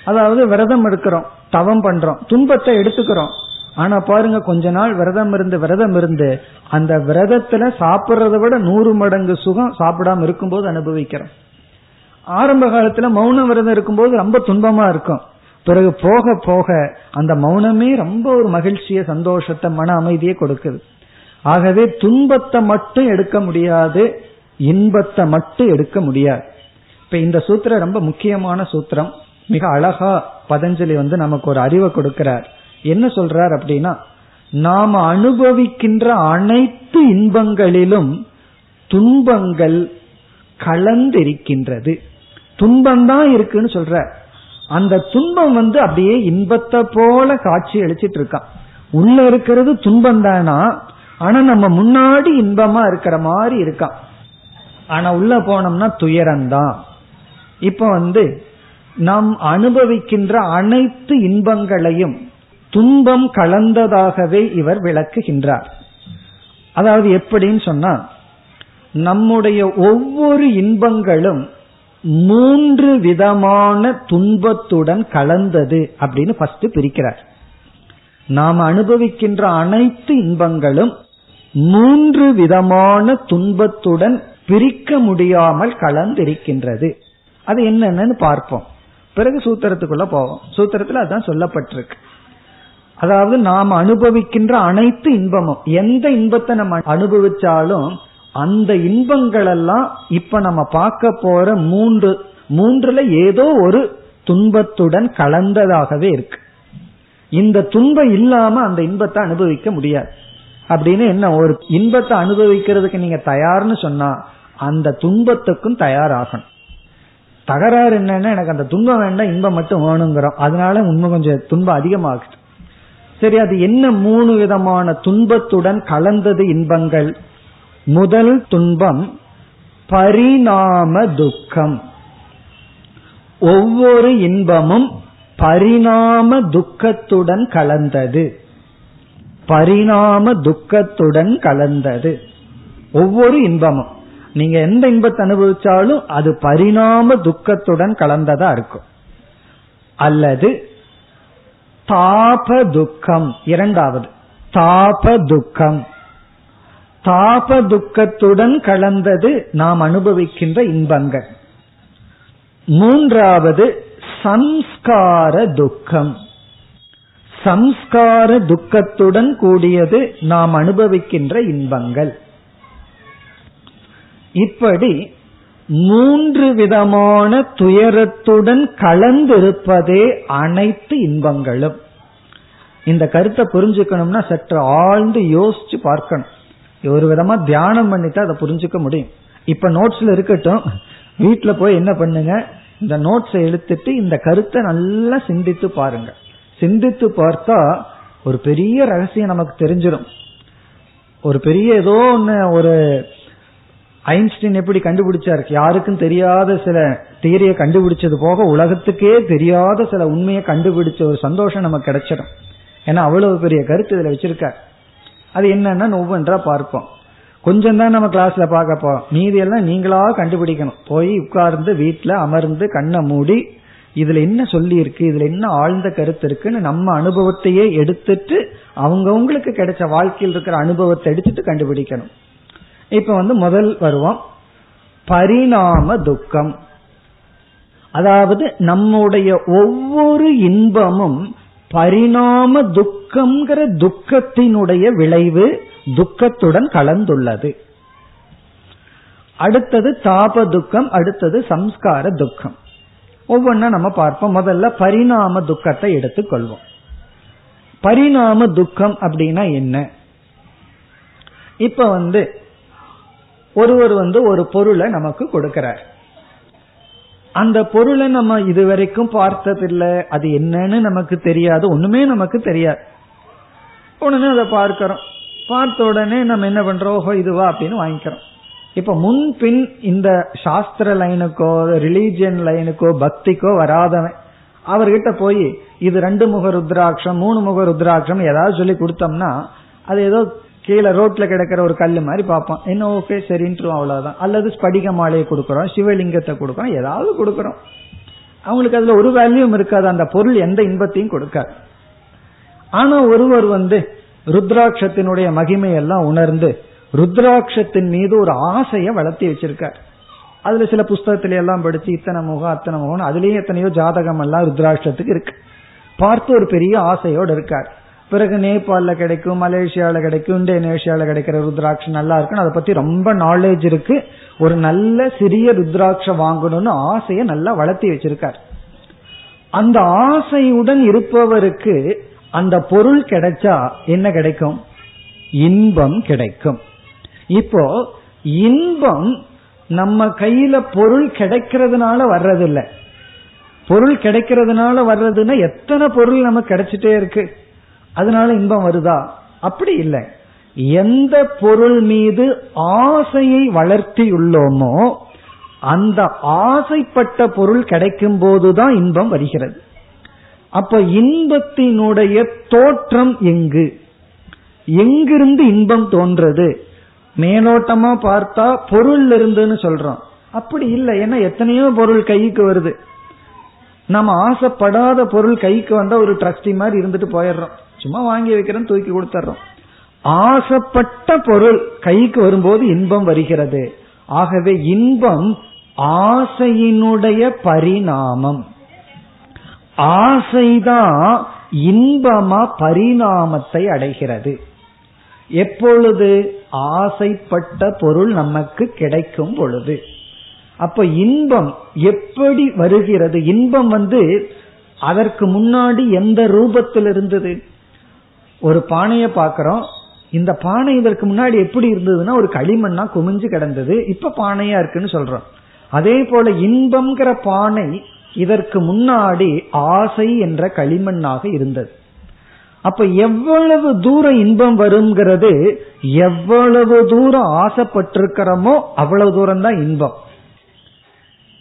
S1: அதாவது விரதம் எடுக்கிறோம் தவம் பண்றோம் துன்பத்தை எடுத்துக்கிறோம். ஆனா பாருங்க கொஞ்ச நாள் விரதம் இருந்து விரதம் இருந்து அந்த விரதத்துல சாப்பிட்றத விட நூறு மடங்கு சுகம் சாப்பிடாம இருக்கும்போது அனுபவிக்கிறோம். ஆரம்ப காலத்துல மௌன விரதம் இருக்கும்போது ரொம்ப துன்பமா இருக்கும். பிறகு போக போக அந்த மௌனமே ரொம்ப ஒரு மகிழ்ச்சியை சந்தோஷத்தை மன அமைதியை கொடுக்குது. ஆகவே துன்பத்தை மட்டும் எடுக்க முடியாது இன்பத்தை மட்டும் எடுக்க முடியாது. இப்ப இந்த சூத்திரம் ரொம்ப முக்கியமான சூத்திரம். மிக அழகா பதஞ்சலி வந்து நமக்கு ஒரு அறிவை கொடுக்கிறார். என்ன சொல்றார் அப்படின்னா நாம அனுபவிக்கின்ற அனைத்து இன்பங்களிலும் துன்பங்கள் கலந்திருக்கின்றது. துன்பம் தான் இருக்குன்னு சொல்ற. அந்த துன்பம் வந்து அப்படியே இன்பத்தை போல காட்சி அளிச்சிட்டு இருக்கான். உள்ள இருக்கிறது துன்பம் தானா ஆனா நம்ம முன்னாடி இன்பமா இருக்கிற மாதிரி இருக்கான். ஆனா உள்ள போனோம்னா துயரம்தான் இப்ப வந்து நாம் அனுபவிக்கின்ற அனைத்து இன்பங்களையும் துன்பம் கலந்ததாகவே இவர் விளக்குகின்றார். அதாவது எப்படின்னு சொன்னா நம்முடைய ஒவ்வொரு இன்பங்களும் மூன்று விதமான துன்பத்துடன் கலந்தது அப்படின்னு ஃபர்ஸ்ட் பிரிக்கிறார். நாம் அனுபவிக்கின்ற அனைத்து இன்பங்களும் மூன்று விதமான துன்பத்துடன் பிரிக்க முடியாமல் கலந்திருக்கின்றது. அது என்னென்னு பார்ப்போம். பிறகு சூத்திரத்துக்குள்ள போவோம். சூத்திரத்துல அதான் சொல்லப்பட்டிருக்கு. அதாவது நாம் அனுபவிக்கின்ற அனைத்து இன்பமும் எந்த இன்பத்தை நம்ம அனுபவிச்சாலும் அந்த இன்பங்கள் எல்லாம் இப்ப நம்ம பார்க்க போற மூன்று மூன்றுல ஏதோ ஒரு துன்பத்துடன் கலந்ததாகவே இருக்கு. இந்த துன்பம் இல்லாம அந்த இன்பத்தை அனுபவிக்க முடியாது. அப்படின்னு என்ன ஒரு இன்பத்தை அனுபவிக்கிறதுக்கு நீங்க தயார்னு சொன்னா அந்த துன்பத்துக்கும் தயாராகணும். தகராறு என்னன்னா எனக்கு அந்த துன்பம் வேண்டாம் இன்பம் மட்டும் வேணுங்கிறோம். அதனால உண்மை கொஞ்சம் துன்பம் அதிகமாகுது. சரி அது என்ன மூணு விதமான துன்பத்துடன் கலந்தது இன்பங்கள்? முதல் துன்பம் பரிணாம துக்கம். ஒவ்வொரு இன்பமும் பரிணாம துக்கத்துடன் கலந்தது. பரிணாம துக்கத்துடன் கலந்தது. ஒவ்வொரு இன்பமும். நீங்க எந்த இன்பத்தை அனுபவிச்சாலும் அது பரிணாம துக்கத்துடன் கலந்ததா இருக்கும். அல்லது தாப துக்கம். இரண்டாவது தாப துக்கம். தாப துக்கத்துடன் கலந்தது நாம் அனுபவிக்கின்ற இன்பங்கள். மூன்றாவது சம்ஸ்கார துக்கம். சம்ஸ்கார துக்கத்துடன் கூடியது நாம் அனுபவிக்கின்ற இன்பங்கள். இப்படி மூன்று விதமான துயரத்துடன் கலந்திருப்பதே அனைத்து இன்பங்களும். இந்த கருத்தை புரிஞ்சுக்கணும்னா சற்று ஆழ்ந்து யோசிச்சு பார்க்கணும். ஒரு விதமா தியானம் பண்ணிட்டு அதை புரிஞ்சுக்க முடியும். இப்ப நோட்ஸ்ல இருக்கட்டும் வீட்டுல போய் என்ன பண்ணுங்க? இந்த நோட்ஸை எடுத்துட்டு இந்த கருத்தை நல்லா சிந்தித்து பாருங்க. சிந்தித்து பார்த்தா ஒரு பெரிய ரகசியம் நமக்கு தெரிஞ்சிடும் ஒரு பெரிய ஏதோ ஒன்னு ஒரு ஐன்ஸ்டீன் எப்படி கண்டுபிடிச்சாரு? யாருக்கும் தெரியாத சில தியரியை கண்டுபிடிச்சது போக உலகத்துக்கே தெரியாத சில உண்மையை கண்டுபிடிச்ச ஒரு சந்தோஷம் நமக்கு கிடைச்சிடும். ஏன்னா அவ்வளவு பெரிய கருத்து இதுல வச்சிருக்காரு. அது என்னன்னா ஒவ்வொன்றா பார்ப்போம். கொஞ்சம் தான் நம்ம கிளாஸ்ல பார்க்க போறோம் மீதி எல்லாம் நீங்களா கண்டுபிடிக்கணும். போய் உட்கார்ந்து வீட்டுல அமர்ந்து கண்ணை மூடி இதுல என்ன சொல்லி இருக்கு இதுல என்ன ஆழ்ந்த கருத்து இருக்குன்னு நம்ம அனுபவத்தையே எடுத்துட்டு அவங்கவுங்களுக்கு கிடைச்ச வாழ்க்கையில் இருக்கிற அனுபவத்தை எடுத்துட்டு கண்டுபிடிக்கணும். இப்ப வந்து முதல் வருவோம். பரிணாம துக்கம். அதாவது நம்முடைய ஒவ்வொரு இன்பமும் பரிணாம துக்கம்ங்கிற துக்கத்தினுடைய விளைவு துக்கத்துடன் கலந்துள்ளது. அடுத்தது தாப துக்கம் அடுத்தது சம்ஸ்கார துக்கம். ஒவ்வொன்னா நம்ம பார்ப்போம். முதல்ல பரிணாம துக்கத்தை எடுத்துக்கொள்வோம். பரிணாம துக்கம் அப்படின்னா என்ன? இப்ப வந்து ஒருவர் வந்து ஒரு பொருளை நமக்கு கொடுக்கிறார். அந்த பொருளை நம்ம இதுவரைக்கும் பார்த்ததில்லை. அது என்னன்னு நமக்கு தெரியாது. ஒண்ணுமே நமக்கு தெரியாது. உடனே அதை பார்க்கிறோம். பார்த்த உடனே நம்ம என்ன பண்றோம்? ஓஹோ இதுவா அப்படின்னு வாங்கிக்கிறோம். இப்ப முன்பின் இந்த சாஸ்திர லைனுக்கோ ரிலீஜியன் லைனுக்கோ பக்திக்கோ வராதவன் அவர்கிட்ட போய் இது ரெண்டு முக ருத்ராட்சம் மூணு முக ருத்ராட்சம் ஏதாவது சொல்லி கொடுத்தோம்னா அது ஏதோ கீழே ரோட்ல கிடக்கிற ஒரு கல் மாதிரி பார்ப்பான். என்ன ஓகே சரின்ட்டு அவ்வளவுதான். அல்லது ஸ்படிக மாலையை கொடுக்கறோம் சிவலிங்கத்தை கொடுக்கறோம் ஏதாவது கொடுக்கறோம் அவங்களுக்கு அதுல ஒரு வேல்யூம் இருக்காது அந்த பொருள் எந்த இன்பத்தையும் கொடுக்காது. ஆனா ஒருவர் வந்து ருத்ராட்சத்தினுடைய மகிமையெல்லாம் உணர்ந்து ருத்ராட்சத்தின் மீது ஒரு ஆசையை வளர்த்தி வச்சிருக்கார். அதுல சில புஸ்தகத்தில எல்லாம் படிச்சு இத்தனை முகம் அத்தனை முகம் அதுலயும் எத்தனையோ ஜாதகம் எல்லாம் ருத்ராட்சத்துக்கு இருக்கு. பார்த்து ஒரு பெரிய ஆசையோடு இருக்கார். பிறகு நேபாளில் கிடைக்கும் மலேசியால கிடைக்கும் இந்தோனேஷியால கிடைக்கிற ருத்ராட்சம் நல்லா இருக்குன்னு அதை பத்தி ரொம்ப நாலேஜ் இருக்கு. ஒரு நல்ல சிறிய ருத்ராட்சம் வாங்கணும்னு ஆசையை நல்லா வளர்த்தி வச்சிருக்கார். அந்த ஆசையுடன் இருப்பவருக்கு அந்த பொருள் கிடைச்சா என்ன கிடைக்கும்? இன்பம் கிடைக்கும். இப்போ இன்பம் நம்ம கையில பொருள் கிடைக்கிறதுனால வர்றதில்லை. பொருள் கிடைக்கிறதுனால வர்றதுன்னா எத்தனை பொருள் நமக்கு கிடைச்சிட்டே இருக்கு? அதனால இன்பம் வருதா? அப்படி இல்லை. எந்த பொருள் மீது ஆசையை வளர்த்தியுள்ளோமோ அந்த ஆசைப்பட்ட பொருள் கிடைக்கும் போதுதான் இன்பம் வருகிறது. அப்ப இன்பத்தினுடைய தோற்றம் எங்கு? எங்கிருந்து இன்பம் தோன்றது? மேலோட்டமா பார்த்தா பொருள் இருந்துன்னு சொல்றோம். அப்படி இல்லை. ஏன்னா எத்தனையோ பொருள் கைக்கு வருது. நம்ம ஆசைப்படாத பொருள் கைக்கு வந்தா ஒரு ட்ரஸ்டி மாதிரி இருந்துட்டு போயிடுறோம். சும்மா வாங்கி வைக்கிறோம் தூக்கி கொடுத்துறோம் ஆசைப்பட்ட பொருள் கைக்கு வரும்போது இன்பம் வருகிறது. ஆகவே இன்பம் ஆசையினுடைய பரிணாமம். ஆசைதான் இன்பமா பரிணாமத்தை அடைகிறது. எப்பொழுது ஆசைப்பட்ட பொருள் நமக்கு கிடைக்கும் பொழுது. அப்ப இன்பம் எப்படி வருகிறது? இன்பம் வந்து அதற்கு முன்னாடி எந்த ரூபத்தில் இருந்தது ஒரு பானையை பார்க்கிறோம். இந்த பானை இதற்கு முன்னாடி எப்படி இருந்ததுன்னா ஒரு களிமண்ணா குமிஞ்சு கிடந்தது. இப்ப பானையா இருக்குன்னு சொல்றோம். அதே போல இன்பம்ங்கிற பானை இதற்கு முன்னாடி ஆசை என்ற களிமண்ணாக இருந்தது. அப்ப எவ்வளவு தூரம் இன்பம் வருங்கிறது எவ்வளவு தூரம் ஆசைப்பட்டிருக்கிறோமோ அவ்வளவு தூரம் தான் இன்பம்.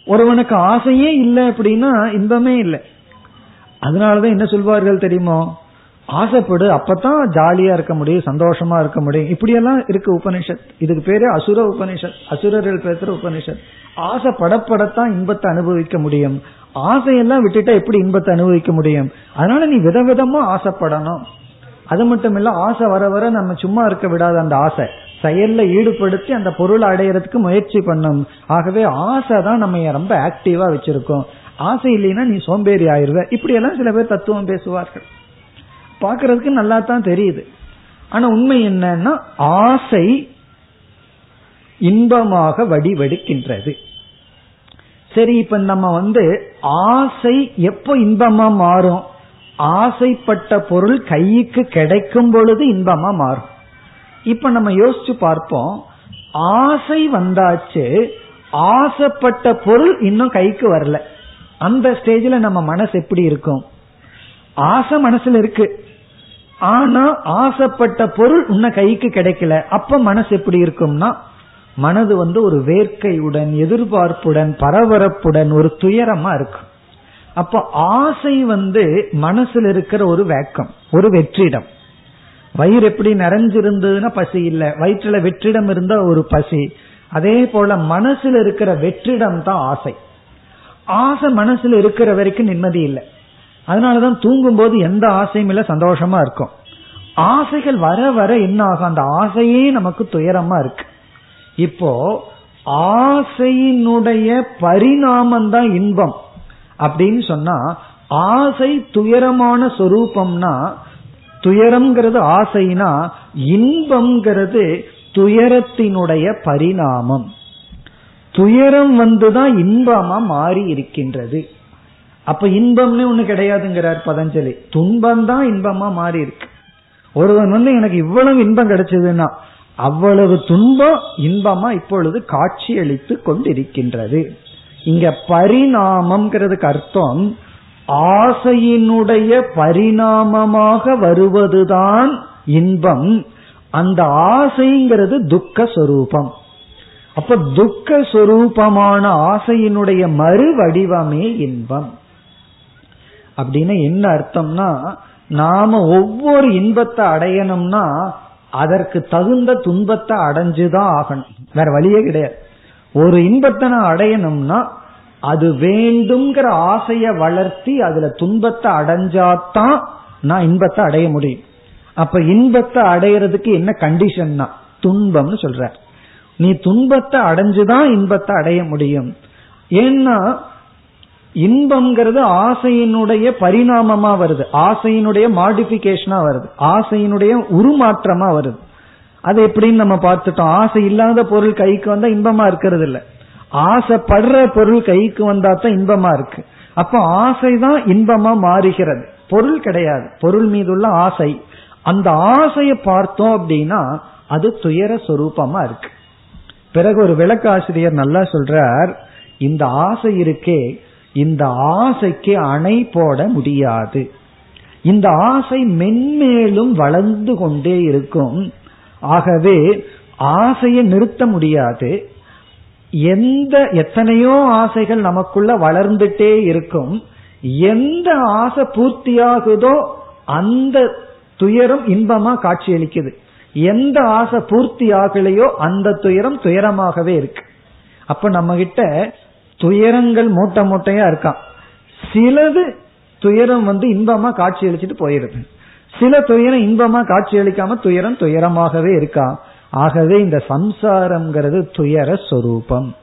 S1: ஒருவனுக்கு ஆசையே இல்லை அப்படின்னா இன்பமே இல்லை. அதனாலதான் என்ன சொல்வார்கள் தெரியுமோ? ஆசைப்படு அப்பதான் ஜாலியா இருக்க முடியும் சந்தோஷமா இருக்க முடியும். இப்படியெல்லாம் இருக்கு உபனிஷத் இதுக்கு பேரு அசுர உபனிஷத் அசுரர்கள் பேசுற உபனிஷத் ஆசைப்படப்படத்தான் இன்பத்தை அனுபவிக்க முடியும். ஆசையெல்லாம் விட்டுட்டா எப்படி இன்பத்தை அனுபவிக்க முடியும்? அதனால நீ விதவிதமா ஆசைப்படணும். அது மட்டும் இல்ல ஆசை வர வர நம்ம சும்மா இருக்க விடாத அந்த ஆசை. செயல்ல ஈடுபடுத்தி அந்த பொருளை அடையறதுக்கு முயற்சி பண்ணும். ஆகவே ஆசை தான் நம்ம ரொம்ப ஆக்டிவா வச்சிருக்கோம். ஆசை இல்லைன்னா நீ சோம்பேறி ஆயிருவ. இப்படி எல்லாம் சில பேர் தத்துவம் பேசுவார்கள். பாக்குறதுக்கு நல்லா தான் தெரியுது. ஆனா உண்மை என்னன்னா ஆசை இன்பமாக வடிவெடுக்கின்றது. சரி இப்ப நம்ம வந்து ஆசை எப்போ இன்பமா மாறும்? ஆசைப்பட்ட பொருள் கைக்கு கிடைக்கும் பொழுது இன்பமா மாறும். இப்ப நம்ம யோசிச்சு பார்ப்போம். ஆசை வந்தாச்சு ஆசைப்பட்ட பொருள் இன்னும் கைக்கு வரல. அந்த ஸ்டேஜ்ல நம்ம மனசு எப்படி இருக்கும்? ஆசை மனசுல இருக்கு. ஆனா ஆசைப்பட்ட பொருள் இன்னும் கைக்கு கிடைக்கல. அப்ப மனசு எப்படி இருக்கும்னா மனது வந்து ஒரு வேர்க்கையுடன் எதிர்பார்ப்புடன் பரபரப்புடன் ஒரு துயரமா இருக்கும். அப்ப ஆசை வந்து மனசுல இருக்கிற ஒரு வேக்கம் ஒரு வெற்றிடம். வயிறு எப்படி நிறைஞ்சிருந்ததுன்னா பசி இல்ல. வயிற்றுல வெற்றிடம் இருந்தா ஒரு பசி. அதே போல மனசுல இருக்கிற வெற்றிடம் தான் ஆசை. ஆசை மனசுல இருக்கிற வரைக்கும் நிம்மதி இல்லை. அதனாலதான் தூங்கும் போது எந்த ஆசையும் இல்ல சந்தோஷமா இருக்கும். ஆசைகள் வர வர என்ன ஆகும்? அந்த ஆசையே நமக்கு துயரமா இருக்கு. இப்போ ஆசையினுடைய பரிணாமம் தான் இன்பம். அப்படின்னு சொன்னா ஆசை துயரமான சொரூபம்னா துயரம்ங்கிறது ஆசைனா இன்பம்ங்கிறது துயரத்தினுடைய பரிணாமம். துயரம் வந்துதான் இன்பமா மாறி இருக்கின்றது. அப்ப இன்பம்னு ஒண்ணு கிடையாதுங்கிறார் பதஞ்சலி. துன்பம் தான் இன்பமா மாறி இருக்கு ஒருவன் வந்து எனக்கு இவ்வளவு இன்பம் கிடைச்சதுன்னா அவ்வளவு துன்பம் இன்பமா இப்பொழுது காட்சி அளித்து கொண்டிருக்கின்றது. இங்க பரிணாமம்ங்கிறதுக்கு அர்த்தம் ஆசையினுடைய பரிணாமமாக வருவதுதான் இன்பம். அந்த ஆசைங்கிறது துக்க சொரூபம் அப்ப துக்க சொரூபமான ஆசையினுடைய மறு வடிவமே இன்பம். அப்படின்னு என்ன அர்த்தம்னா நாம ஒவ்வொரு இன்பத்தை அடையணும்னா அதற்கு தகுந்த துன்பத்தை அடைஞ்சுதான் ஆகணும். வேற வழியே கிடையாது. ஒரு இன்பத்தை நான் அடையணும்னா அது வேண்டும்ங்கிற ஆசைய வளர்த்தி அதுல துன்பத்தை அடைஞ்சாதான் நான் இன்பத்தை அடைய முடியும். அப்ப இன்பத்தை அடையிறதுக்கு என்ன கண்டிஷன்னா துன்பம்னு சொல்ற நீ துன்பத்தை அடைஞ்சுதான் இன்பத்தை அடைய முடியும். ஏன்னா இன்பம்ங்கிறது ஆசையினுடைய பரிணாமமா வருது. ஆசையினுடைய மாடிபிகேஷனா வருது. ஆசையினுடைய உருமாற்றமா வருது. அது எப்படின்னு நம்ம பார்த்துட்டோம். ஆசை இல்லாத பொருள் கைக்கு வந்தா இன்பமா இருக்கிறது இல்ல ஆசைப்படுற பொருள் கைக்கு வந்தா தான் இன்பமா இருக்கு. அப்போ ஆசைதான் இன்பமா மாறுகிறது. பொருள் கிடையாது. பொருள் மீது உள்ள ஆசை. அந்த ஆசையை பார்த்தோம் அப்படின்னா அது துயர சொரூபமா இருக்கு. பிறகு ஒரு விளக்காசிரியர் நல்லா சொல்றார் இந்த ஆசை இருக்கே இந்த ஆசைக்கு அணை போட முடியாது. இந்த ஆசை மென்மேலும் வளர்ந்து கொண்டே இருக்கும். ஆகவே ஆசையை நிறுத்த முடியாது. எந்த எத்தனையோ ஆசைகள் நமக்குள்ள வளர்ந்துட்டே இருக்கும். எந்த ஆசை பூர்த்தியாகுதோ அந்த துயரம் இன்பமா காட்சியளிக்குது. எந்த ஆசை பூர்த்தி ஆகலையோ அந்த துயரம் துயரமாகவே இருக்கு. அப்ப நம்ம கிட்ட துயரங்கள் மூட்டை மூட்டையா இருக்கான். சிலது துயரம் வந்து இன்பமா காட்சி அளிச்சுட்டு போயிருது சில துயரம் இன்பமா காட்சி அளிக்காம துயரம் துயரமாகவே இருக்கா? ஆகவே இந்த சம்சாரம்ங்கிறது துயர சொரூபம்.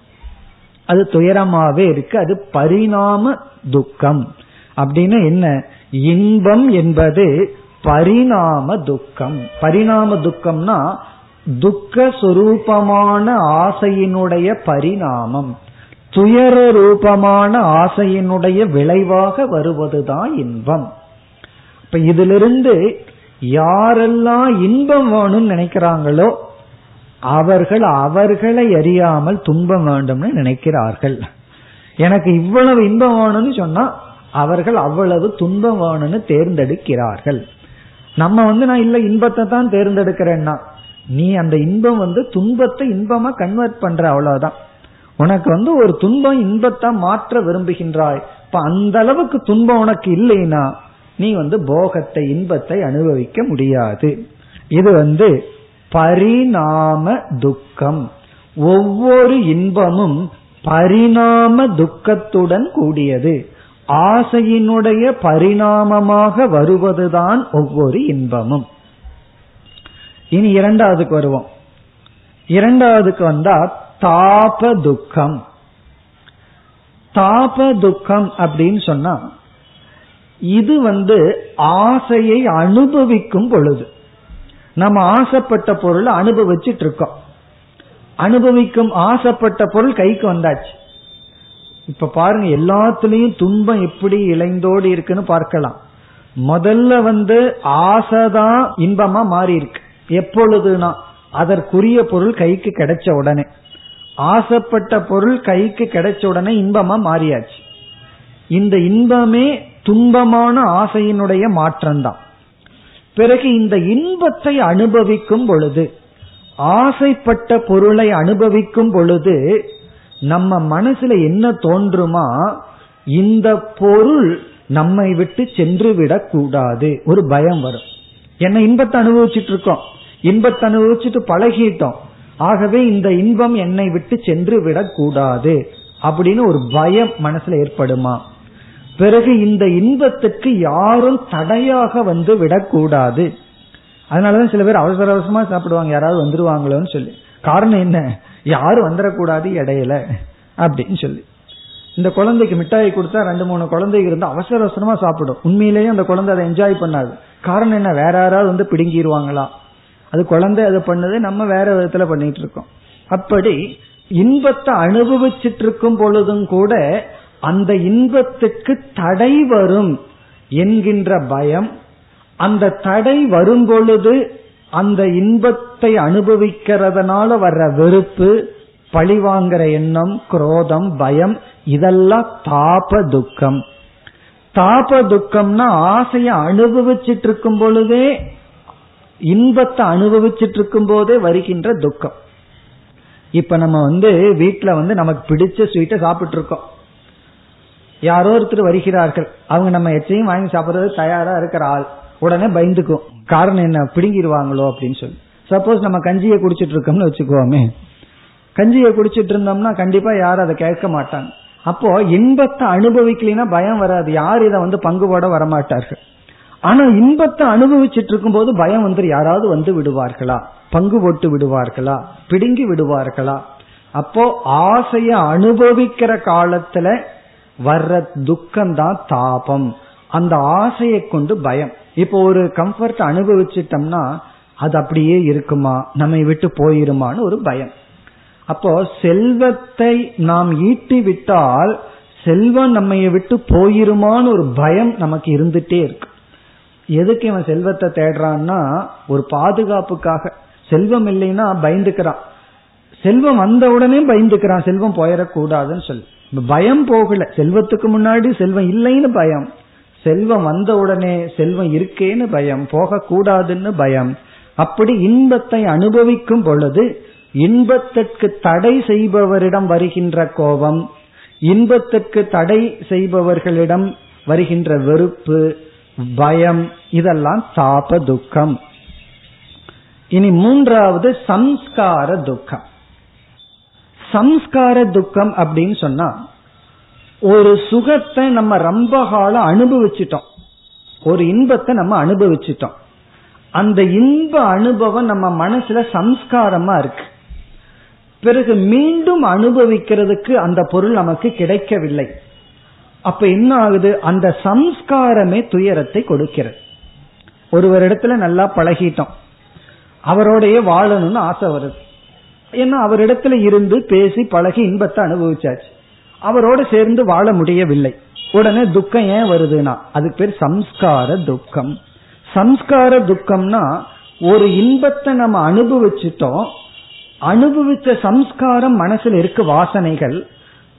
S1: அது துயரமாவே இருக்கு அது பரிணாம துக்கம். அப்படின்னு என்ன? இன்பம் என்பது பரிணாம துக்கம். பரிணாம துக்கம்னா துக்க சொரூபமான ஆசையினுடைய பரிணாமம். துயர ரூபமான ஆசையினுடைய விளைவாக வருவதுதான் இன்பம். இப்ப இதிலிருந்து யாரெல்லாம் இன்பம் வேணும்னு நினைக்கிறாங்களோ அவர்கள் அவர்களை அறியாமல் துன்பம் வேண்டும்னு நினைக்கிறார்கள். எனக்கு இவ்வளவு இன்பம் வேணும்னு சொன்னா அவர்கள் அவ்வளவு துன்பம் வேணும்னு தேர்ந்தெடுக்கிறார்கள். நம்ம வந்து நான் இல்ல இன்பத்தை தான் தேர்ந்தெடுக்கிறேன்னா நீ அந்த இன்பம் வந்து துன்பத்தை இன்பமா கன்வெர்ட் பண்ற அவ்வளவுதான். உனக்கு வந்து ஒரு துன்பம் இன்பத்தை மாற்ற விரும்புகின்றாய். இப்ப அந்த அளவுக்கு துன்பம் உனக்கு இல்லைன்னா நீ வந்து போகத்தை இன்பத்தை அனுபவிக்க முடியாது. இது வந்து பரிணாம துக்கம். ஒவ்வொரு இன்பமும் பரிணாம துக்கத்துடன் கூடியது. ஆசையினுடைய பரிணாமமாக வருவதுதான் ஒவ்வொரு இன்பமும். இனி இரண்டாவதுக்கு வருவோம். இரண்டாவதுக்கு வந்தா தாப துக்கம் தாப துக்கம் அப்படின்னு சொன்னா இது வந்து ஆசையை அனுபவிக்கும் பொழுது. நம்ம ஆசைப்பட்ட பொருளை அனுபவிச்சுட்டு இருக்கோம். அனுபவிக்கும் ஆசைப்பட்ட பொருள் கைக்கு வந்தாச்சு. இப்ப பாருங்க எல்லாத்துலயும் துன்பம் எப்படி இளைந்தோடு இருக்குன்னு பார்க்கலாம். முதல்ல வந்து ஆசைதான் இன்பமா மாறி இருக்கு எப்பொழுதுனா அதற்குரிய பொருள் கைக்கு கிடைச்ச உடனே. ஆசைப்பட்ட பொருள் கைக்கு கிடைச்ச உடனே இன்பமா மாறியாச்சு. இந்த இன்பமே துன்பமான ஆசையினுடைய மாற்றம்தான். பிறகு இந்த இன்பத்தை அனுபவிக்கும் பொழுது ஆசைப்பட்ட பொருளை அனுபவிக்கும் பொழுது நம்ம மனசுல என்ன தோன்றுமா? இந்த பொருள் நம்மை விட்டு சென்று விடக் கூடாது. ஒரு பயம் வரும். என்ன இன்பத்தை அனுபவிச்சுட்டு இருக்கோம். இன்பத்தை அனுபவிச்சுட்டு பழகிட்டோம். ஆகவே இந்த இன்பம் என்னை விட்டு சென்று விடக்கூடாது அப்படின்னு ஒரு பயம் மனசுல ஏற்படுமா? பிறகு இந்த இன்பத்துக்கு யாரும் தடையாக வந்து விடக்கூடாது. அதனாலதான் சில பேர் அவசர அவசரமா சாப்பிடுவாங்க. யாராவது வந்துருவாங்களோன்னு சொல்லி. காரணம் என்ன? யாரும் வந்துடக்கூடாது இடையில அப்படின்னு சொல்லி. இந்த குழந்தைக்கு மிட்டாய் கொடுத்தா ரெண்டு மூணு குழந்தைங்க இருந்து அவசர அவசரமா சாப்பிடும். உண்மையிலேயே அந்த குழந்தை அதை என்ஜாய் பண்ணாது. காரணம் என்ன? வேற யாராவது வந்து பிடுங்கிடுவாங்களா அது குழந்தை அதை பண்ணது நம்ம வேற விதத்துல பண்ணிட்டு இருக்கோம். அப்படி இன்பத்தை அனுபவிச்சுட்டு இருக்கும் பொழுதும் கூட அந்த இன்பத்துக்கு தடை வரும் என்கின்ற பயம் அந்த தடை வரும் பொழுது அந்த இன்பத்தை அனுபவிக்கிறதுனால வர்ற வெறுப்பு பழிவாங்கிற எண்ணம் குரோதம் பயம் இதெல்லாம் தாப துக்கம். தாப துக்கம்னா ஆசைய அனுபவிச்சுட்டு இருக்கும் பொழுதே இன்பத்தை அனுபவிச்சுட்டு இருக்கும் போதே வருகின்ற துக்கம். இப்ப நம்ம வந்து வீட்டுல வந்து நமக்கு பிடிச்ச ஸ்வீட்டை சாப்பிட்டு இருக்கோம் யாரோ ஒருத்தர் வருகிறார்கள். அவங்க நம்ம எச்சையும் வாங்கி சாப்பிடுறது தயாரா இருக்கிற ஆள். உடனே பயந்துக்கும். காரணம் என்ன? பிடுங்கிடுவாங்களோ அப்படின்னு சொல்லி. சப்போஸ் நம்ம கஞ்சியை குடிச்சிட்டு இருக்கோம்னு வச்சுக்கோமே. கஞ்சியை குடிச்சிட்டு இருந்தோம்னா கண்டிப்பா யாரும் அதை கேட்க மாட்டாங்க. அப்போ இன்பத்தை அனுபவிக்கலைன்னா பயம் வராது. யார் இதை வந்து பங்குபோட வரமாட்டார்கள். ஆனா இன்பத்தை அனுபவிச்சுட்டு இருக்கும் போது பயம் வந்து யாராவது வந்து விடுவார்களா? பங்கு போட்டு விடுவார்களா? பிடுங்கி விடுவார்களா? அப்போ ஆசைய அனுபவிக்கிற காலத்துல வர்ற துக்கம் தான் தாபம். அந்த ஆசையை கொண்டு பயம். இப்போ ஒரு கம்ஃபர்ட் அனுபவிச்சிட்டோம்னா அது அப்படியே இருக்குமா? நம்மை விட்டு போயிருமான்னு ஒரு பயம். அப்போ செல்வத்தை நாம் ஈட்டி விட்டால் செல்வம் நம்மை விட்டு போயிருமான்னு ஒரு பயம் நமக்கு இருந்துட்டே இருக்கு. எதுக்கு இவன் செல்வத்தை தேடுறான்னா ஒரு பாதுகாப்புக்காக. செல்வம் இல்லைன்னா பயந்துக்கிறான். செல்வம் வந்த உடனே பயந்துக்கிறான். செல்வம் போயிடக்கூடாதுன்னு சொல்லி. பயம் போகல. செல்வத்துக்கு முன்னாடி செல்வம் இல்லைன்னு பயம். செல்வம் வந்த உடனே செல்வம் இருக்கேன்னு பயம். போகக்கூடாதுன்னு பயம். அப்படி இன்பத்தை அனுபவிக்கும் பொழுது இன்பத்திற்கு தடை செய்பவரிடம் வருகின்ற கோபம் இன்பத்திற்கு தடை செய்பவர்களிடம் வருகின்ற வெறுப்பு பயம் இதெல்லாம் தாப துக்கம். இனி மூன்றாவது சம்ஸ்கார துக்கம். சம்ஸ்கார துக்கம் அப்படின்னு சொன்னா ஒரு சுகத்தை நம்ம ரொம்ப காலம் அனுபவிச்சிட்டோம். ஒரு இன்பத்தை நம்ம அனுபவிச்சிட்டோம். அந்த இன்ப அனுபவம் நம்ம மனசுல சம்ஸ்காரமா இருக்கு. பிறகு மீண்டும் அனுபவிக்கிறதுக்கு அந்த பொருள் நமக்கு கிடைக்கவில்லை. அப்ப என்ன ஆகுது அந்த சம்ஸ்காரமே துயரத்தை கொடுக்கிறது. ஒருவர் இடத்துல நல்லா பழகிட்டோம். அவரோடைய வாழணும்னு ஆசை வருது. ஏன்னா அவரிடத்துல இருந்து பேசி பழகி இன்பத்தை அனுபவிச்சாச்சு. அவரோடு சேர்ந்து வாழ முடியவில்லை. உடனே துக்கம் ஏன் வருதுன்னா அதுக்கு பேர் சம்ஸ்கார துக்கம். சம்ஸ்கார துக்கம்னா ஒரு இன்பத்தை நம்ம அனுபவிச்சுட்டோம். அனுபவிச்ச சம்ஸ்காரம் மனசுல இருக்க வாசனைகள்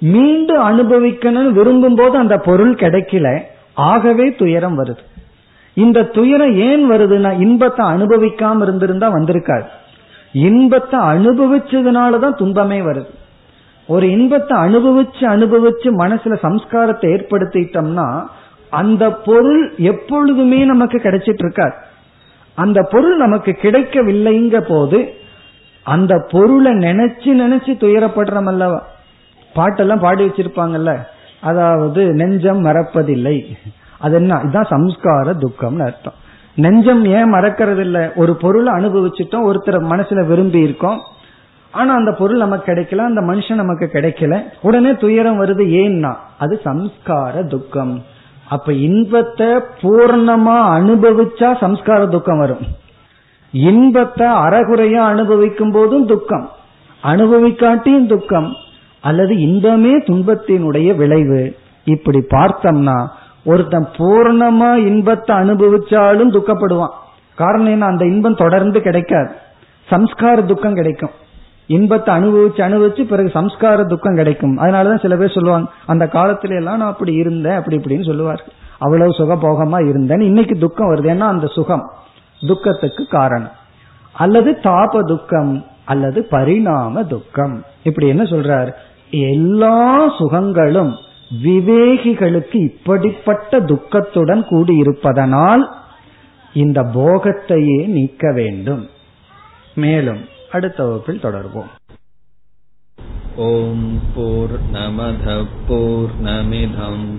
S1: மீண்டும் அனுபவிக்கணும்னு விரும்பும் போது அந்த பொருள் கிடைக்கல ஆகவே துயரம் வருது. இந்த துயரம் ஏன் வருதுன்னா இன்பத்தை அனுபவிக்காம இருந்திருந்தா வந்திருக்காது. இன்பத்தை அனுபவிச்சதுனாலதான் துன்பமே வருது. ஒரு இன்பத்தை அனுபவிச்சு அனுபவிச்சு மனசுல சம்ஸ்காரத்தை ஏற்படுத்திட்டோம்னா அந்த பொருள் எப்பொழுதுமே நமக்கு கிடைச்சிட்டு இருக்காது அந்த பொருள் நமக்கு கிடைக்கவில்லைங்க போது அந்த பொருளை நினைச்சு நினைச்சு துயரப்படுறோம் அல்லவா? பாட்டெல்லாம் பாடி வச்சிருப்பாங்கல்ல. அதாவது நெஞ்சம் மறப்பதில்லை. அது என்ன? இதுதான் சம்ஸ்கார துக்கம்னு அர்த்தம். நெஞ்சம் ஏன் மறக்கிறது இல்ல ஒரு பொருளை அனுபவிச்சுட்டோம் ஒருத்தர் மனசுல விரும்பி இருக்கோம் ஆனா அந்த பொருள் நமக்கு கிடைக்கல அந்த மனுஷன் நமக்கு கிடைக்கல. உடனே துயரம் வருது ஏன்னா? அது சம்ஸ்கார துக்கம். அப்ப இன்பத்தை பூர்ணமா அனுபவிச்சா சம்ஸ்கார துக்கம் வரும். இன்பத்தை அறகுறையா அனுபவிக்கும் போதும் துக்கம். அனுபவிக்காட்டியும் துக்கம். அல்லது இன்பமே துன்பத்தினுடைய விளைவு. இப்படி பார்த்தோம்னா ஒருத்தன் பூர்ணமா இன்பத்தை அனுபவிச்சாலும் துக்கப்படுவான். காரணம் என்ன? அந்த இன்பம் தொடர்ந்து கிடைக்காது. சம்ஸ்கார துக்கம் கிடைக்கும். இன்பத்தை அனுபவிச்சு அனுபவிச்சு பிறகு சம்ஸ்கார துக்கம் கிடைக்கும். அதனாலதான் சில பேர் சொல்லுவாங்க அந்த காலத்துல எல்லாம் நான் அப்படி இருந்தேன் அப்படி இப்படின்னு சொல்லுவார். அவ்வளவு சுகபோகமா இருந்தேன் இன்னைக்கு துக்கம் வருது. ஏன்னா அந்த சுகம் துக்கத்துக்கு காரணம். அல்லது தாப துக்கம் அல்லது பரிணாம துக்கம். இப்படி என்ன சொல்றார்? எல்லா சுகங்களும் விவேகிகளுக்கு இப்படிப்பட்ட துக்கத்துடன் கூடியிருப்பதனால் இந்த போகத்தையே நீக்க வேண்டும். மேலும் அடுத்த வகுப்பில் தொடர்வோம்.
S2: ஓம் போர் நமத போர் நமிதம்